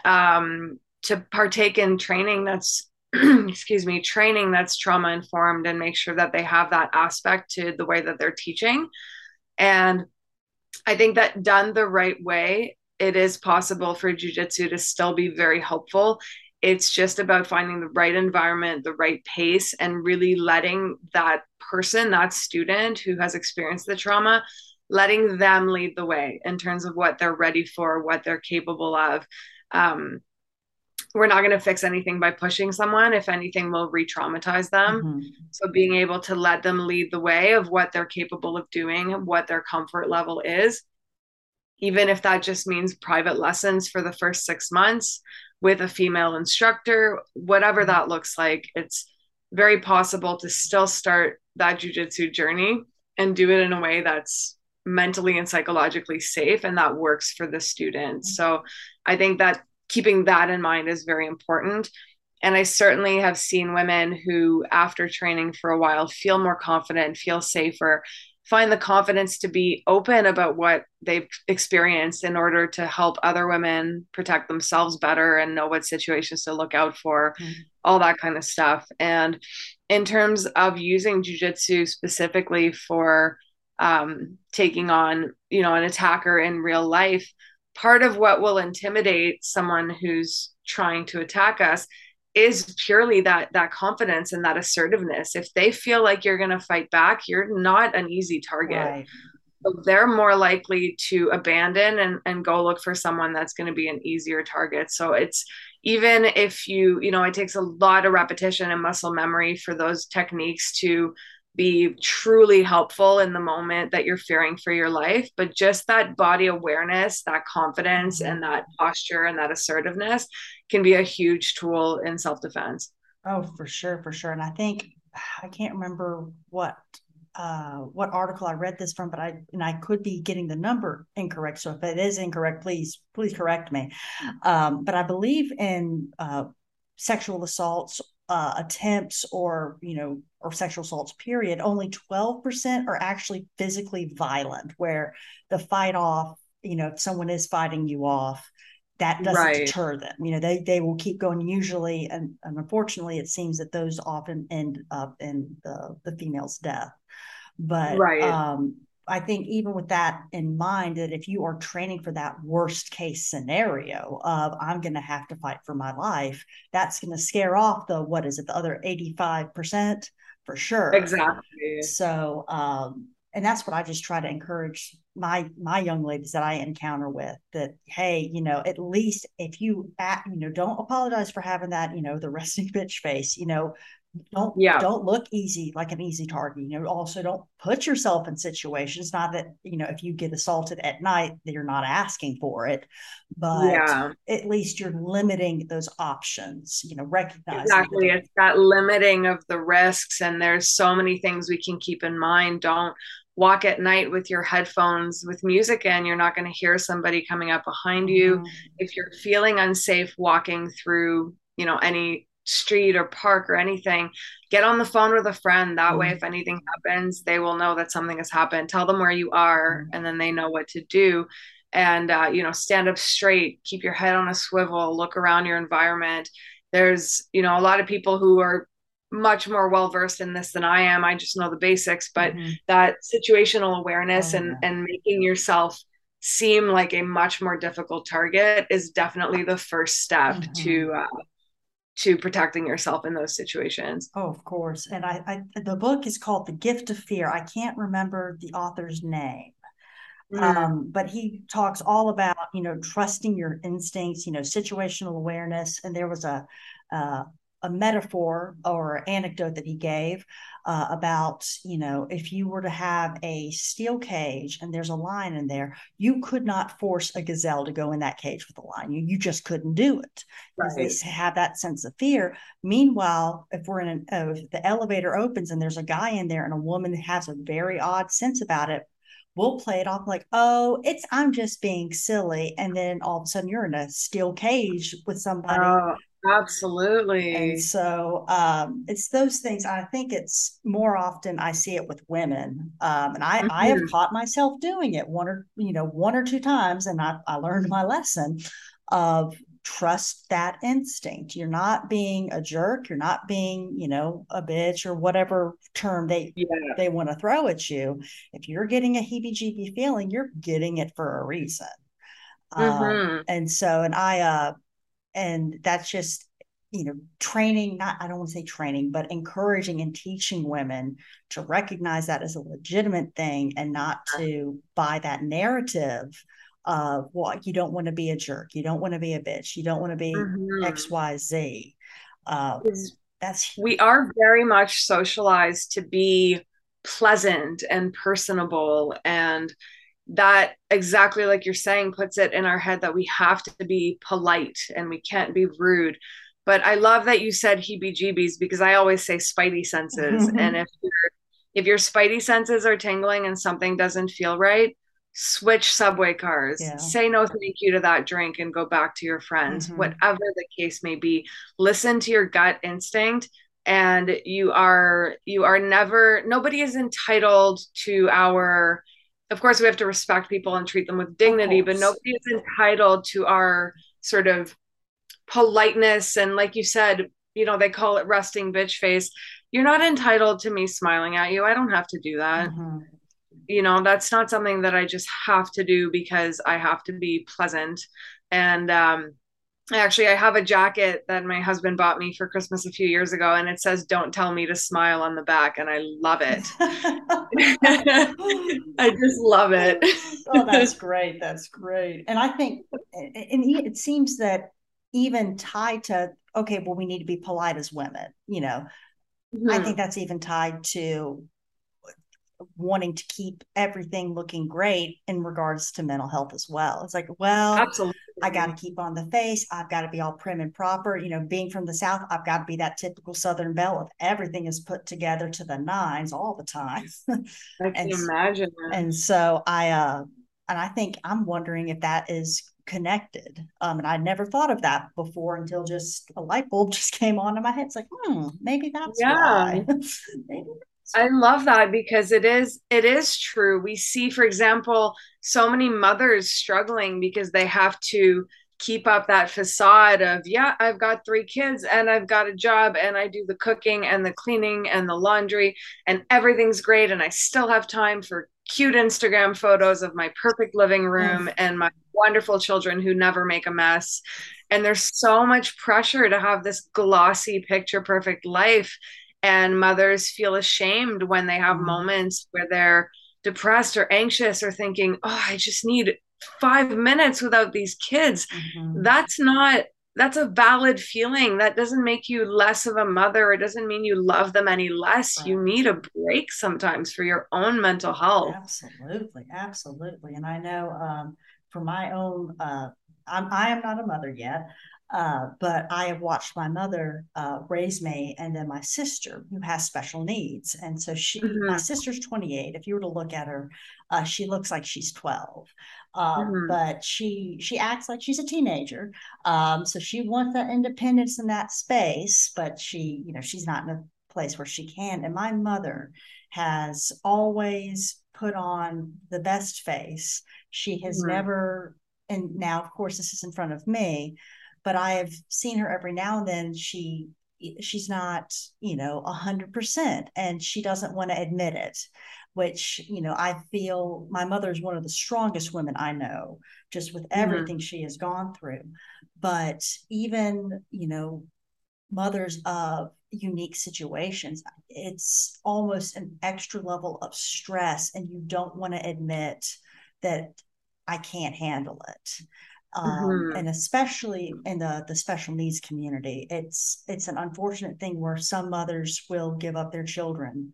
um, to partake in training that's excuse me training that's trauma informed and make sure that they have that aspect to the way that they're teaching. And i think that done the right way it is possible for jujitsu to still be very helpful. It's just about finding the right environment the right pace and really letting that person that student who has experienced the trauma letting them lead the way in terms of what they're ready for what they're capable of. Um, we're not going to fix anything by pushing someone. If anything will re-traumatize them. Mhm. so being able to let them lead the way of what they're capable of doing what their comfort level is even if that just means private lessons for the first six months with a female instructor whatever that looks like it's very possible to still start that jujitsu journey and do it in a way that's mentally and psychologically safe and that works for the student. So i think that keeping that in mind is very important. And i certainly have seen women who after training for a while feel more confident feel safer find the confidence to be open about what they've experienced in order to help other women protect themselves better and know what situations to look out for mm-hmm. all that kind of stuff. And in terms of using jujitsu specifically for um, taking on you know an attacker in real life part of what will intimidate someone who's trying to attack us is purely that that confidence and that assertiveness. If they feel like you're going to fight back you're not an easy target. Right. so they're more likely to abandon and, and go look for someone that's going to be an easier target. So it's even if you you know it takes a lot of repetition and muscle memory for those techniques to be truly helpful in the moment that you're fearing for your life but just that body awareness that confidence and that posture and that assertiveness can be a huge tool in self-defense oh for sure for sure and i think i can't remember what uh, what article I read this from, but I and I could be getting the number incorrect. So if it is incorrect, please please correct me. Um, but I believe in uh, sexual assaults uh, attempts or you know or sexual assaults period only 12% are actually physically violent where the fight off you know if someone is fighting you off that doesn't right. deter them you know they they will keep going usually and, and unfortunately it seems that those often end up in the the female's death but right. um I think even with that in mind, that if you are training for that worst case scenario of I'm going to have to fight for my life, that's going to scare off the what is it, the other 85% for sure. Exactly. So, um, and that's what I just try to encourage my my young ladies that I encounter with that hey you know at least if you act, you know don't apologize for having that you know the resting bitch face you know don't yeah don't look easy like an easy target you know also don't put yourself in situations not that you know if you get assaulted at night that you're not asking for it but yeah. at least you're limiting those options you know recognize exactly it's that limiting of the risks and there's so many things we can keep in mind don't walk at night with your headphones with music in you're not going to hear somebody coming up behind you mm-hmm. if you're feeling unsafe walking through you know any street or park or anything, get on the phone with a friend. That mm-hmm. way, if anything happens, they will know that something has happened. Tell them where you are, mm-hmm. and then they know what to do. And uh, you know, stand up straight, keep your head on a swivel, look around your environment. There's you know a lot of people who are much more well versed in this than I am. I just know the basics, but mm-hmm. that situational awareness oh, and yeah. and making yourself seem like a much more difficult target is definitely the first step mm-hmm. to uh, to protecting yourself in those situations. Oh, of course. And I, I the book is called The Gift of Fear. I can't remember the author's name. Mm. Um, but he talks all about you know trusting your instincts you know situational awareness and there was a uh, a metaphor or anecdote that he gave uh, about you know if you were to have a steel cage and there's a lion in there you could not force a gazelle to go in that cage with a lion you, you just couldn't do it right. they have that sense of fear meanwhile if we're in an uh, if the elevator opens and there's a guy in there and a woman has a very odd sense about it we'll play it off like, oh, it's I'm just being silly. And then all of a sudden you're in a steel cage with somebody oh, Absolutely. And so um, it's those things. I think it's more often I see it with women, um, and I mm-hmm. I have mm-hmm. caught myself doing it one or you know one or two times, and I I learned my lesson of trust that instinct. You're not being a jerk. You're not being you know a bitch or whatever term they yeah. they want to throw at you. If you're getting a heebie-jeebie feeling, you're getting it for a reason. Um, mm-hmm. Um, and so, and I uh and that's just you know training not i don't want to say training but encouraging and teaching women to recognize that as a legitimate thing and not to buy that narrative of well you don't want to be a jerk. You don't want to be a bitch. You don't want to be mm-hmm. xyz uh, that's we are very much socialized to be pleasant and personable and that exactly like you're saying puts it in our head that we have to be polite and we can't be rude. But i love that you said heebie jeebies because i always say spidey senses. And if your if your spidey senses are tingling and something doesn't feel right switch subway cars. Yeah. say no thank you to that drink and go back to your friends. Mhm. whatever the case may be listen to your gut instinct. And you are you are never nobody is entitled to our of course we have to respect people and treat them with dignity but nobody is entitled to our sort of politeness and like you said you know they call it resting bitch face. You're not entitled to me smiling at you. I don't have to do that. Mhm. you know that's not something that i just have to do because i have to be pleasant. And um actually i have a jacket that my husband bought me for christmas a few years ago and it says don't tell me to smile on the back and i love it i just love it oh, that's great. That's great. And I think, and it seems that even tied to, okay, well, we need to be polite as women, you know, I Mhm. think that's even tied to wanting to keep everything looking great in regards to mental health as well. It's like, well, absolutely I got to keep on the face. I've got to be all prim and proper. You know, being from the South, I've got to be that typical Southern belle of everything is put together to the nines all the time. i can and- imagine that. and so I, uh, and I think I'm wondering if that is connected. Um, and I never thought of that before until just a light bulb just came on in my head. It's like, hmm, maybe that's Yeah. why. maybe I love that because it is it is true. We see, for example, so many mothers struggling because they have to keep up that facade of, yeah, I've got three kids and I've got a job and I do the cooking and the cleaning and the laundry and everything's great and I still have time for cute Instagram photos of my perfect living room and my wonderful children who never make a mess. And there's so much pressure to have this glossy picture perfect life and mothers feel ashamed when they have Mhm. moments where they're depressed or anxious or thinking oh i just need five minutes without these kids. Mhm. that's not that's a valid feeling. That doesn't make you less of a mother. It doesn't mean you love them any less. You need a break sometimes for your own mental health. Absolutely, absolutely. And I know um, for my own, uh, I'm, I am not a mother yet, uh, but I have watched my mother uh, raise me and then my sister who has special needs. And so she, my Mhm. sister's 28. If you were to look at her, uh, she looks like she's 12. Um, Mhm. But she she acts like she's a teenager. Um, so she wants that independence in that space, but she, you know, she's not in a place where she can. And my mother has always put on the best face. She has Mhm. never, and now, of course, this is in front of me, but I have seen her every now and then. She she's not, you know, a hundred percent, and she doesn't want to admit it. Which you know, I feel my mother is one of the strongest women I know, just with mm-hmm. everything she has gone through. But even you know, mothers of unique situations, it's almost an extra level of stress, and you don't want to admit that I can't handle it. Um, Mhm. and especially in the the special needs community, it's it's an unfortunate thing where some mothers will give up their children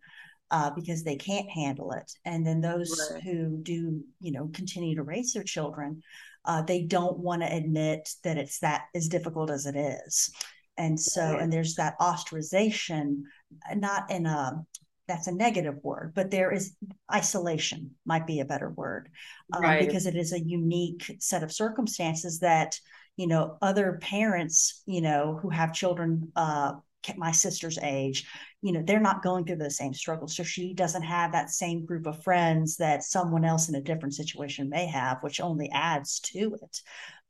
uh, because they can't handle it, and then those Right. who do, you know, continue to raise their children, uh, they don't want to admit that it's that as difficult as it is and so Right. and there's that ostracization uh, not in a that's a negative word but there is isolation might be a better word um, Right. because it is a unique set of circumstances that you know other parents you know who have children uh my sister's age you know they're not going through the same struggles so she doesn't have that same group of friends that someone else in a different situation may have which only adds to it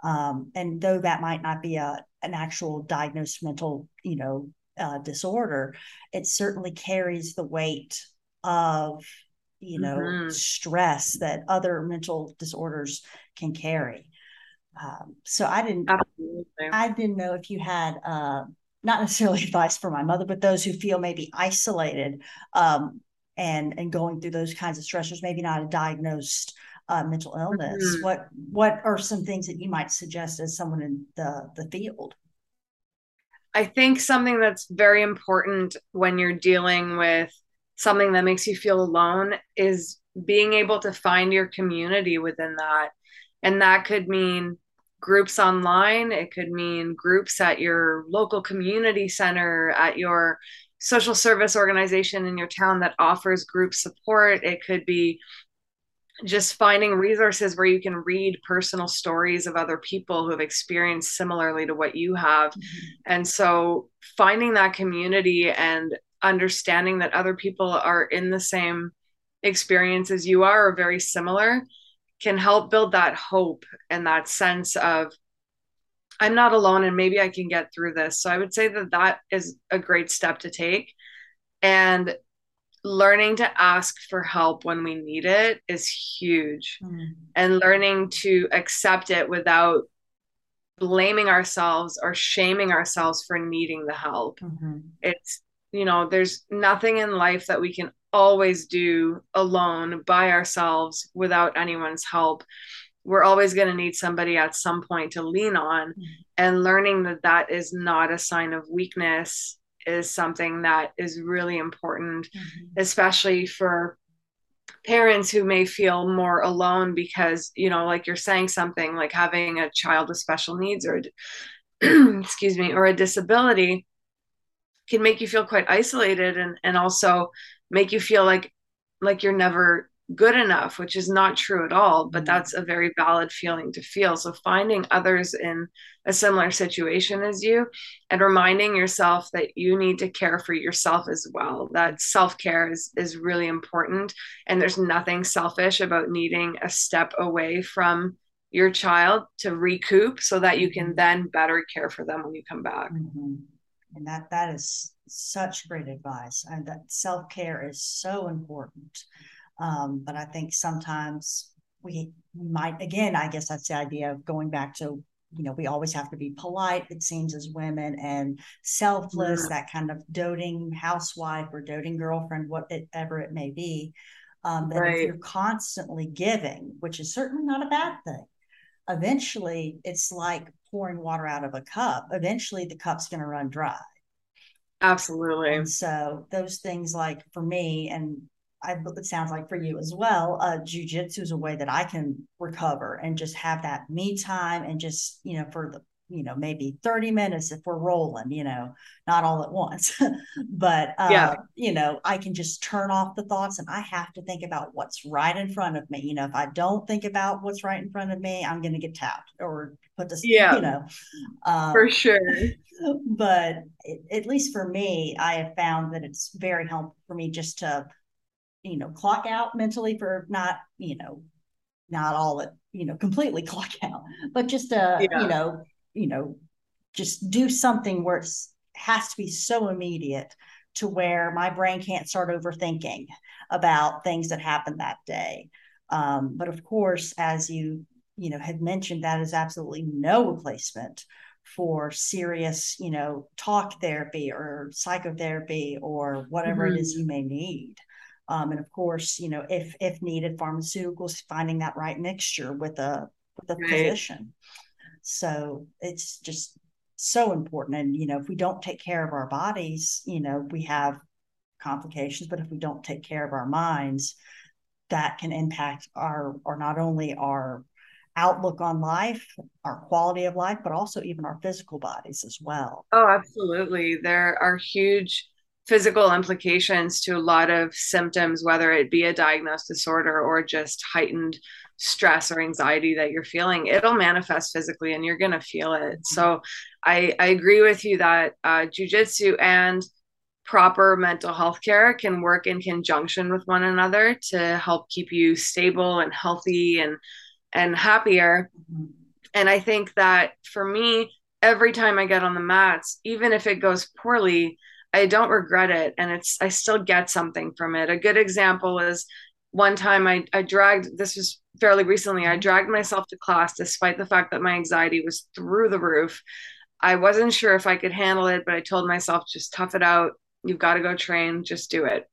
um, and though that might not be a an actual diagnosed mental you know uh, disorder it certainly carries the weight of you know Mhm. stress that other mental disorders can carry um, so i didn't Absolutely. i didn't know if you had uh, not necessarily advice for my mother but those who feel maybe isolated um, and and going through those kinds of stressors maybe not a diagnosed uh, mental illness Mhm. what what are some things that you might suggest as someone in the the field I think something that's very important when you're dealing with something that makes you feel alone is being able to find your community within that. And that could mean groups online, it could mean groups at your local community center, at your social service organization in your town that offers group support. It could be just finding resources where you can read personal stories of other people who have experienced similarly to what you have. Mm-hmm. And so finding that community and understanding that other people are in the same experience as you are or very similar can help build that hope and that sense of I'm not alone and maybe I can get through this. So I would say that that is a great step to take. And learning to ask for help when we need it is huge. Mm. And learning to accept it without blaming ourselves or shaming ourselves for needing the help. Mm-hmm. It's, you know, there's nothing in life that we can always do alone by ourselves without anyone's help we're always going to need somebody at some point to lean on mm-hmm. and learning that that is not a sign of weakness is something that is really important mm-hmm. especially for parents who may feel more alone because you know like you're saying something like having a child with special needs or excuse me or a disability can make you feel quite isolated and and also make you feel like like you're never good enough, which is not true at all, but mm-hmm. that's a very valid feeling to feel. So finding others in a similar situation as you and reminding yourself that you need to care for yourself as well. That self-care is is really important and there's nothing selfish about needing a step away from your child to recoup so that you can mm-hmm. then better care for them when you come back. Mm-hmm. And that that is such great advice and that self-care is so important um, but I think sometimes we might, again, I guess that's the idea of going back to, you know, we always have to be polite, it seems, as women and selfless, that kind of doting housewife or doting girlfriend, whatever it may be. Um, that right. if you're constantly giving, which is certainly not a bad thing, eventually it's like pouring water out of a cup. Eventually the cup's going to run dry. Absolutely. And so those things like for me, and I, it sounds like for you as well, uh, jujitsu is a way that I can recover and just have that me time and just, you know, for the, you know, maybe 30 minutes if we're rolling, you know, not all at once, but, uh, yeah. you know, I can just turn off the thoughts and I have to think about what's right in front of me. You know, if I don't think about what's right in front of me, I'm going to get tapped or put this, yeah, you know, um, for sure. But it, at least for me, I have found that it's very helpful for me just to, you know, clock out mentally for not, you know, not all at, you know, completely clock out, but just uh, yeah. you know, you know, just do something where it has to be so immediate to where my brain can't start overthinking about things that happened that day. Um, but of course, as you you know had mentioned, that is absolutely no replacement for serious, you know, talk therapy or psychotherapy or whatever mm-hmm. it is mm-hmm. you may need. Um, and of course, you know, if if needed, pharmaceuticals, finding that right mixture with a with a right. physician. So it's just so important. And you know, if we don't take care of our bodies, you know, we have complications. But if we don't take care of our minds, that can impact our or not only our outlook on life, our quality of life, but also even our physical bodies as well. Oh, absolutely. There are huge physical implications to a lot of symptoms, whether it be a diagnosed disorder or just heightened stress or anxiety that you're feeling, it'll manifest physically and you're going to feel it. Mm-hmm. So I, I agree with you that uh, jujitsu and proper mental health care can work in conjunction with one another to help keep you stable and healthy and and happier. Mm-hmm. And I think that for me, every time I get on the mats, even if it goes poorly, I don't regret it and it's I still get something from it. A good example is one time I, I dragged this was fairly recently, I dragged myself to class despite the fact that my anxiety was through the roof. I wasn't sure if I could handle it, but I told myself just tough it out. You've got to go train, just do it.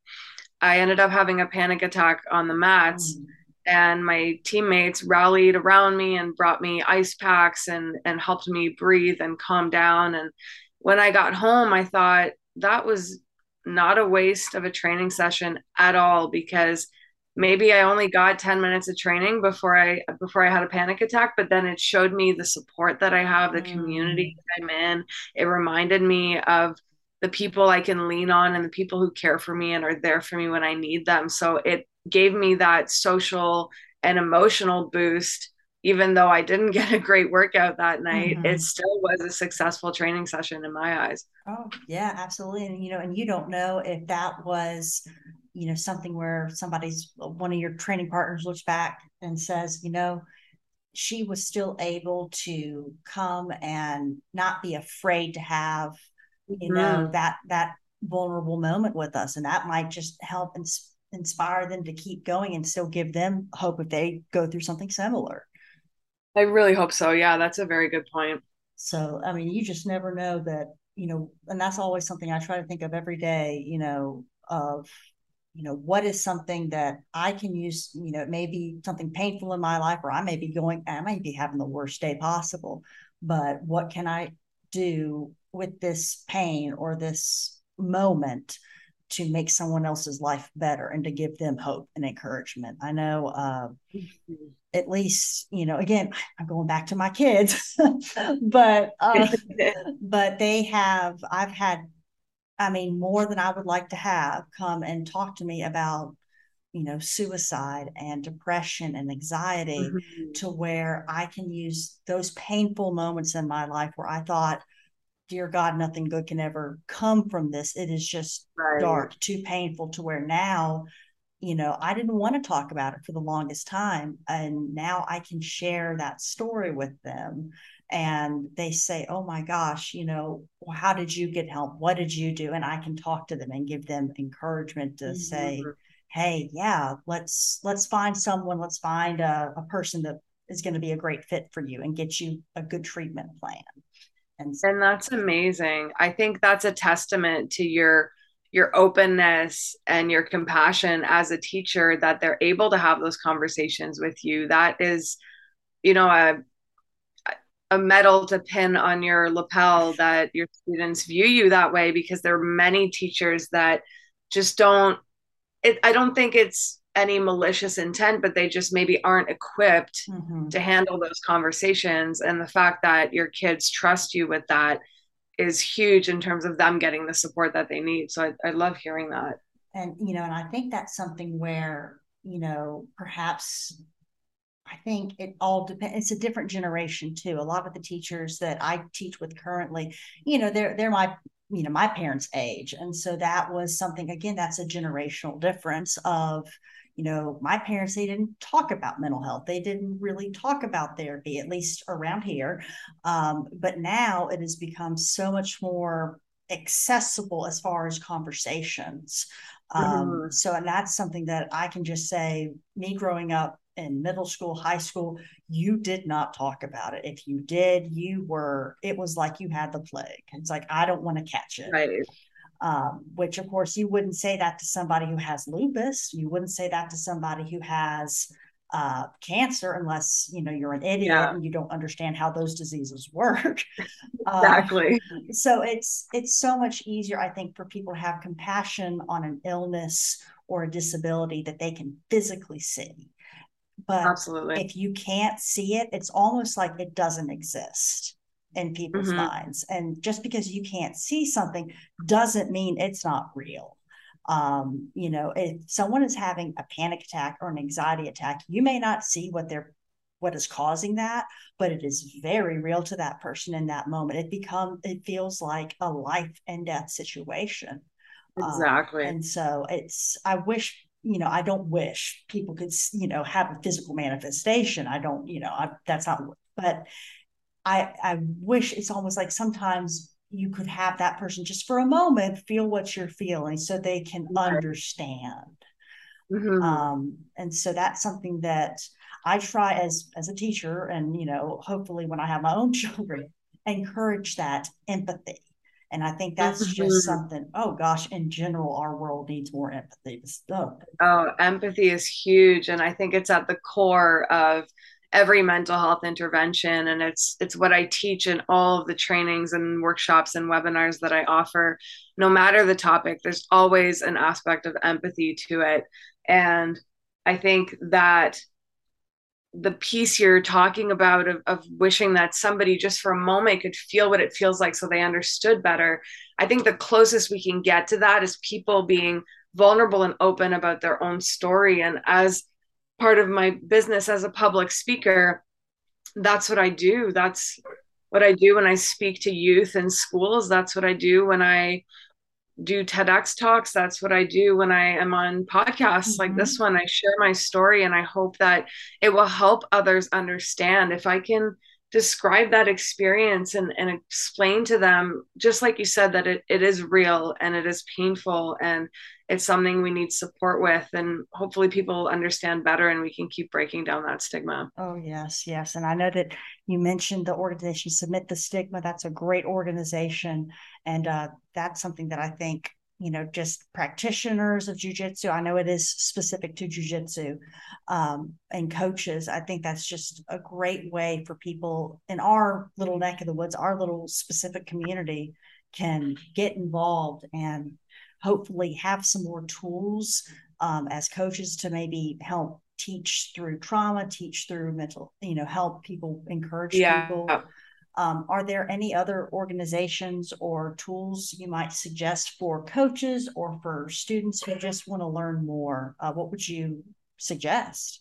I ended up having a panic attack on the mats. Mm. And my teammates rallied around me and brought me ice packs and and helped me breathe and calm down. And when I got home, I thought, that was not a waste of a training session at all because maybe I only got 10 minutes of training before I before I had a panic attack but then it showed me the support that I have the mm. community I'm in it reminded me of the people I can lean on and the people who care for me and are there for me when I need them so it gave me that social and emotional boost even though I didn't get a great workout that night, mm-hmm. it still was a successful training session in my eyes. Oh, yeah, absolutely. And you know, and you don't know if that was, you know, something where somebody's one of your training partners looks back and says, you know, she was still able to come and not be afraid to have, you mm-hmm. know, that that vulnerable moment with us. And that might just help ins- inspire them to keep going and still give them hope if they go through something similar. I really hope so. Yeah, that's a very good point. So, I mean, you just never know that, you know, and that's always something I try to think of every day, you know, of, you know, what is something that I can use, you know, it may be something painful in my life, or I may be going, I may be having the worst day possible, but what can I do with this pain or this moment to make someone else's life better and to give them hope and encouragement. I know uh, at least, you know, again, I'm going back to my kids, but uh, but they have I've had I mean more than I would like to have come and talk to me about you know suicide and depression and anxiety mm-hmm. to where I can use those painful moments in my life where I thought dear God, nothing good can ever come from this. It is just right. dark, too painful to where now, you know, I didn't want to talk about it for the longest time. And now I can share that story with them. And they say, oh my gosh, you know, how did you get help? What did you do? And I can talk to them and give them encouragement to mm-hmm. say, hey, yeah, let's let's find someone, let's find a, a person that is going to be a great fit for you and get you a good treatment plan. And, and that's amazing. I think that's a testament to your your openness and your compassion as a teacher that they're able to have those conversations with you. That is, you know, a a medal to pin on your lapel that your students view you that way because there are many teachers that just don't it, I don't think it's any malicious intent, but they just maybe aren't equipped mm-hmm. to handle those conversations. And the fact that your kids trust you with that is huge in terms of them getting the support that they need. So I, I love hearing that. And, you know, and I think that's something where, you know, perhaps I think it all depends. It's a different generation too. A lot of the teachers that I teach with currently, you know, they're they're my you know my parents' age, and so that was something. Again, that's a generational difference of you know, my parents, they didn't talk about mental health. They didn't really talk about therapy, at least around here. Um, but now it has become so much more accessible as far as conversations. Um, mm-hmm. So, and that's something that I can just say, me growing up in middle school, high school, you did not talk about it. If you did, you were, it was like you had the plague. It's like, I don't want to catch it. Right um, which of course you wouldn't say that to somebody who has lupus. You wouldn't say that to somebody who has uh, cancer unless you know you're an idiot yeah. and you don't understand how those diseases work. exactly. Um, so it's it's so much easier, I think, for people to have compassion on an illness or a disability that they can physically see. But Absolutely. if you can't see it, it's almost like it doesn't exist in people's mm-hmm. minds. And just because you can't see something doesn't mean it's not real. Um, you know, if someone is having a panic attack or an anxiety attack, you may not see what they're what is causing that, but it is very real to that person in that moment. It becomes it feels like a life and death situation. Um, exactly. Um, and so it's I wish you know, I don't wish people could, you know, have a physical manifestation. I don't, you know, I, that's not, but I I wish it's almost like sometimes you could have that person just for a moment feel what you're feeling so they can understand. Mm-hmm. Um, and so that's something that I try as as a teacher, and you know, hopefully when I have my own children, encourage that empathy. And I think that's mm-hmm. just something. Oh gosh, in general, our world needs more empathy. Oh. oh, empathy is huge, and I think it's at the core of every mental health intervention. And it's it's what I teach in all of the trainings and workshops and webinars that I offer. No matter the topic there's always an aspect of empathy to it. And I think that the piece you're talking about of, of wishing that somebody just for a moment could feel what it feels like so they understood better i think the closest we can get to that is people being vulnerable and open about their own story. And as part of my business as a public speaker, that's what I do. That's what I do when I speak to youth in schools. That's what I do when I do TEDx talks. That's what I do when I am on podcasts mm-hmm. like this one. I share my story and I hope that it will help others understand. If I can describe that experience and, and explain to them, just like you said, that it, it is real and it is painful and it's something we need support with. And hopefully people understand better and we can keep breaking down that stigma. Oh, yes, yes. And I know that you mentioned the organization Submit the Stigma. That's a great organization. And uh, that's something that I think you know, just practitioners of jujitsu. I know it is specific to jujitsu um, and coaches. I think that's just a great way for people in our little neck of the woods, our little specific community can get involved and hopefully have some more tools um, as coaches to maybe help teach through trauma, teach through mental, you know, help people encourage yeah. people um, are there any other organizations or tools you might suggest for coaches or for students who just want to learn more? Uh, what would you suggest?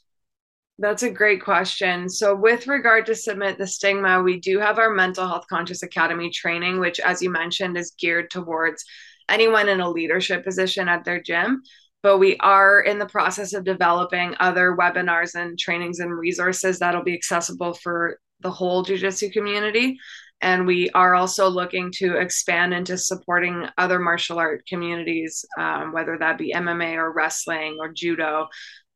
That's a great question. So, with regard to Submit the Stigma, we do have our Mental Health Conscious Academy training, which, as you mentioned, is geared towards anyone in a leadership position at their gym. But we are in the process of developing other webinars and trainings and resources that'll be accessible for the whole jujitsu community. And we are also looking to expand into supporting other martial art communities, um, whether that be MMA or wrestling or judo.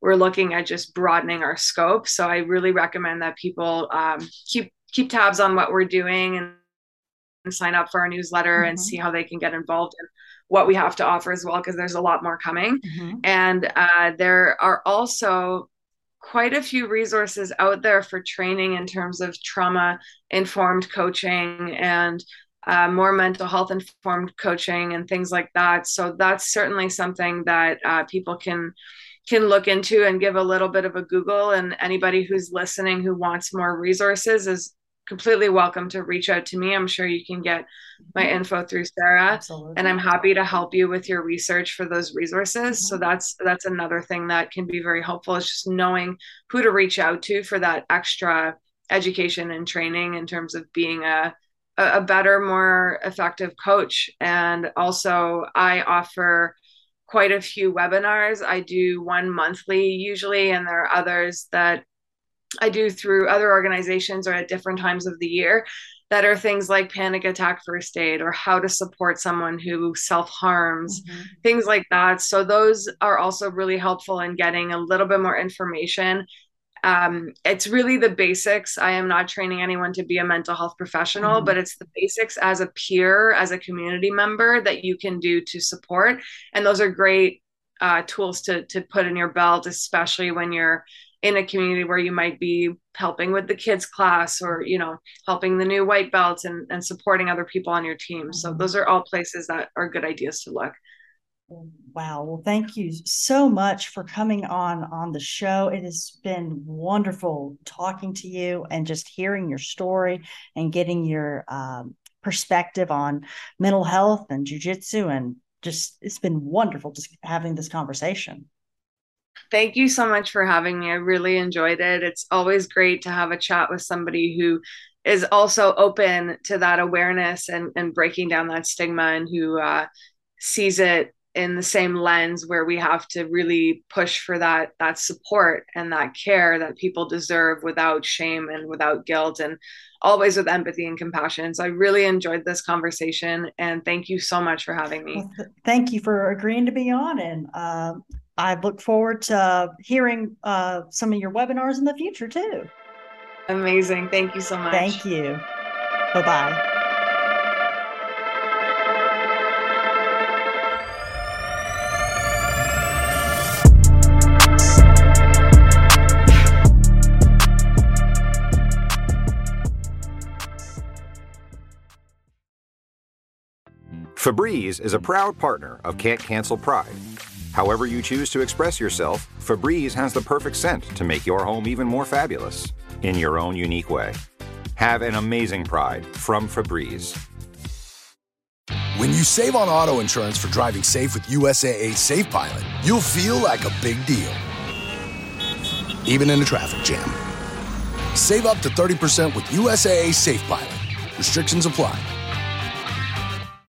We're looking at just broadening our scope. So I really recommend that people um, keep keep tabs on what we're doing and, and sign up for our newsletter mm-hmm. and see how they can get involved in what we have to offer as well, because there's a lot more coming. Mm-hmm. And uh, there are also quite a few resources out there for training in terms of trauma informed coaching and uh, more mental health informed coaching and things like that. So that's certainly something that uh, people can can look into and give a little bit of a Google. And anybody who's listening who wants more resources is completely welcome to reach out to me. I'm sure you can get my mm-hmm. info through Sarah Absolutely. and I'm happy to help you with your research for those resources. Mm-hmm. So that's that's another thing that can be very helpful is just knowing who to reach out to for that extra education and training in terms of being a a better, more effective coach. And also I offer quite a few webinars. I do one monthly usually, and there are others that I do through other organizations or at different times of the year that are things like panic attack first aid or how to support someone who self harms, mm-hmm. things like that. So, those are also really helpful in getting a little bit more information. Um, it's really the basics. I am not training anyone to be a mental health professional, mm-hmm. but it's the basics as a peer, as a community member that you can do to support. And those are great uh, tools to, to put in your belt, especially when you're in a community where you might be helping with the kids class or you know helping the new white belts and, and supporting other people on your team. So mm-hmm. those are all places that are good ideas to look. Wow. Well thank you so much for coming on on the show. It has been wonderful talking to you and just hearing your story and getting your um, perspective on mental health and jiu-jitsu and just it's been wonderful just having this conversation Thank you so much for having me. I really enjoyed it. It's always great to have a chat with somebody who is also open to that awareness and, and breaking down that stigma and who uh, sees it in the same lens where we have to really push for that that support and that care that people deserve without shame and without guilt and always with empathy and compassion so i really enjoyed this conversation and thank you so much for having me well, thank you for agreeing to be on and uh, I look forward to hearing uh, some of your webinars in the future too. Amazing. Thank you so much. Thank you. Bye bye. Febreze is a proud partner of Can't Cancel Pride However, you choose to express yourself, Febreze has the perfect scent to make your home even more fabulous in your own unique way. Have an amazing pride from Febreze. When you save on auto insurance for driving safe with USAA Safe Pilot, you'll feel like a big deal even in a traffic jam. Save up to 30% with USAA Safe Pilot. Restrictions apply.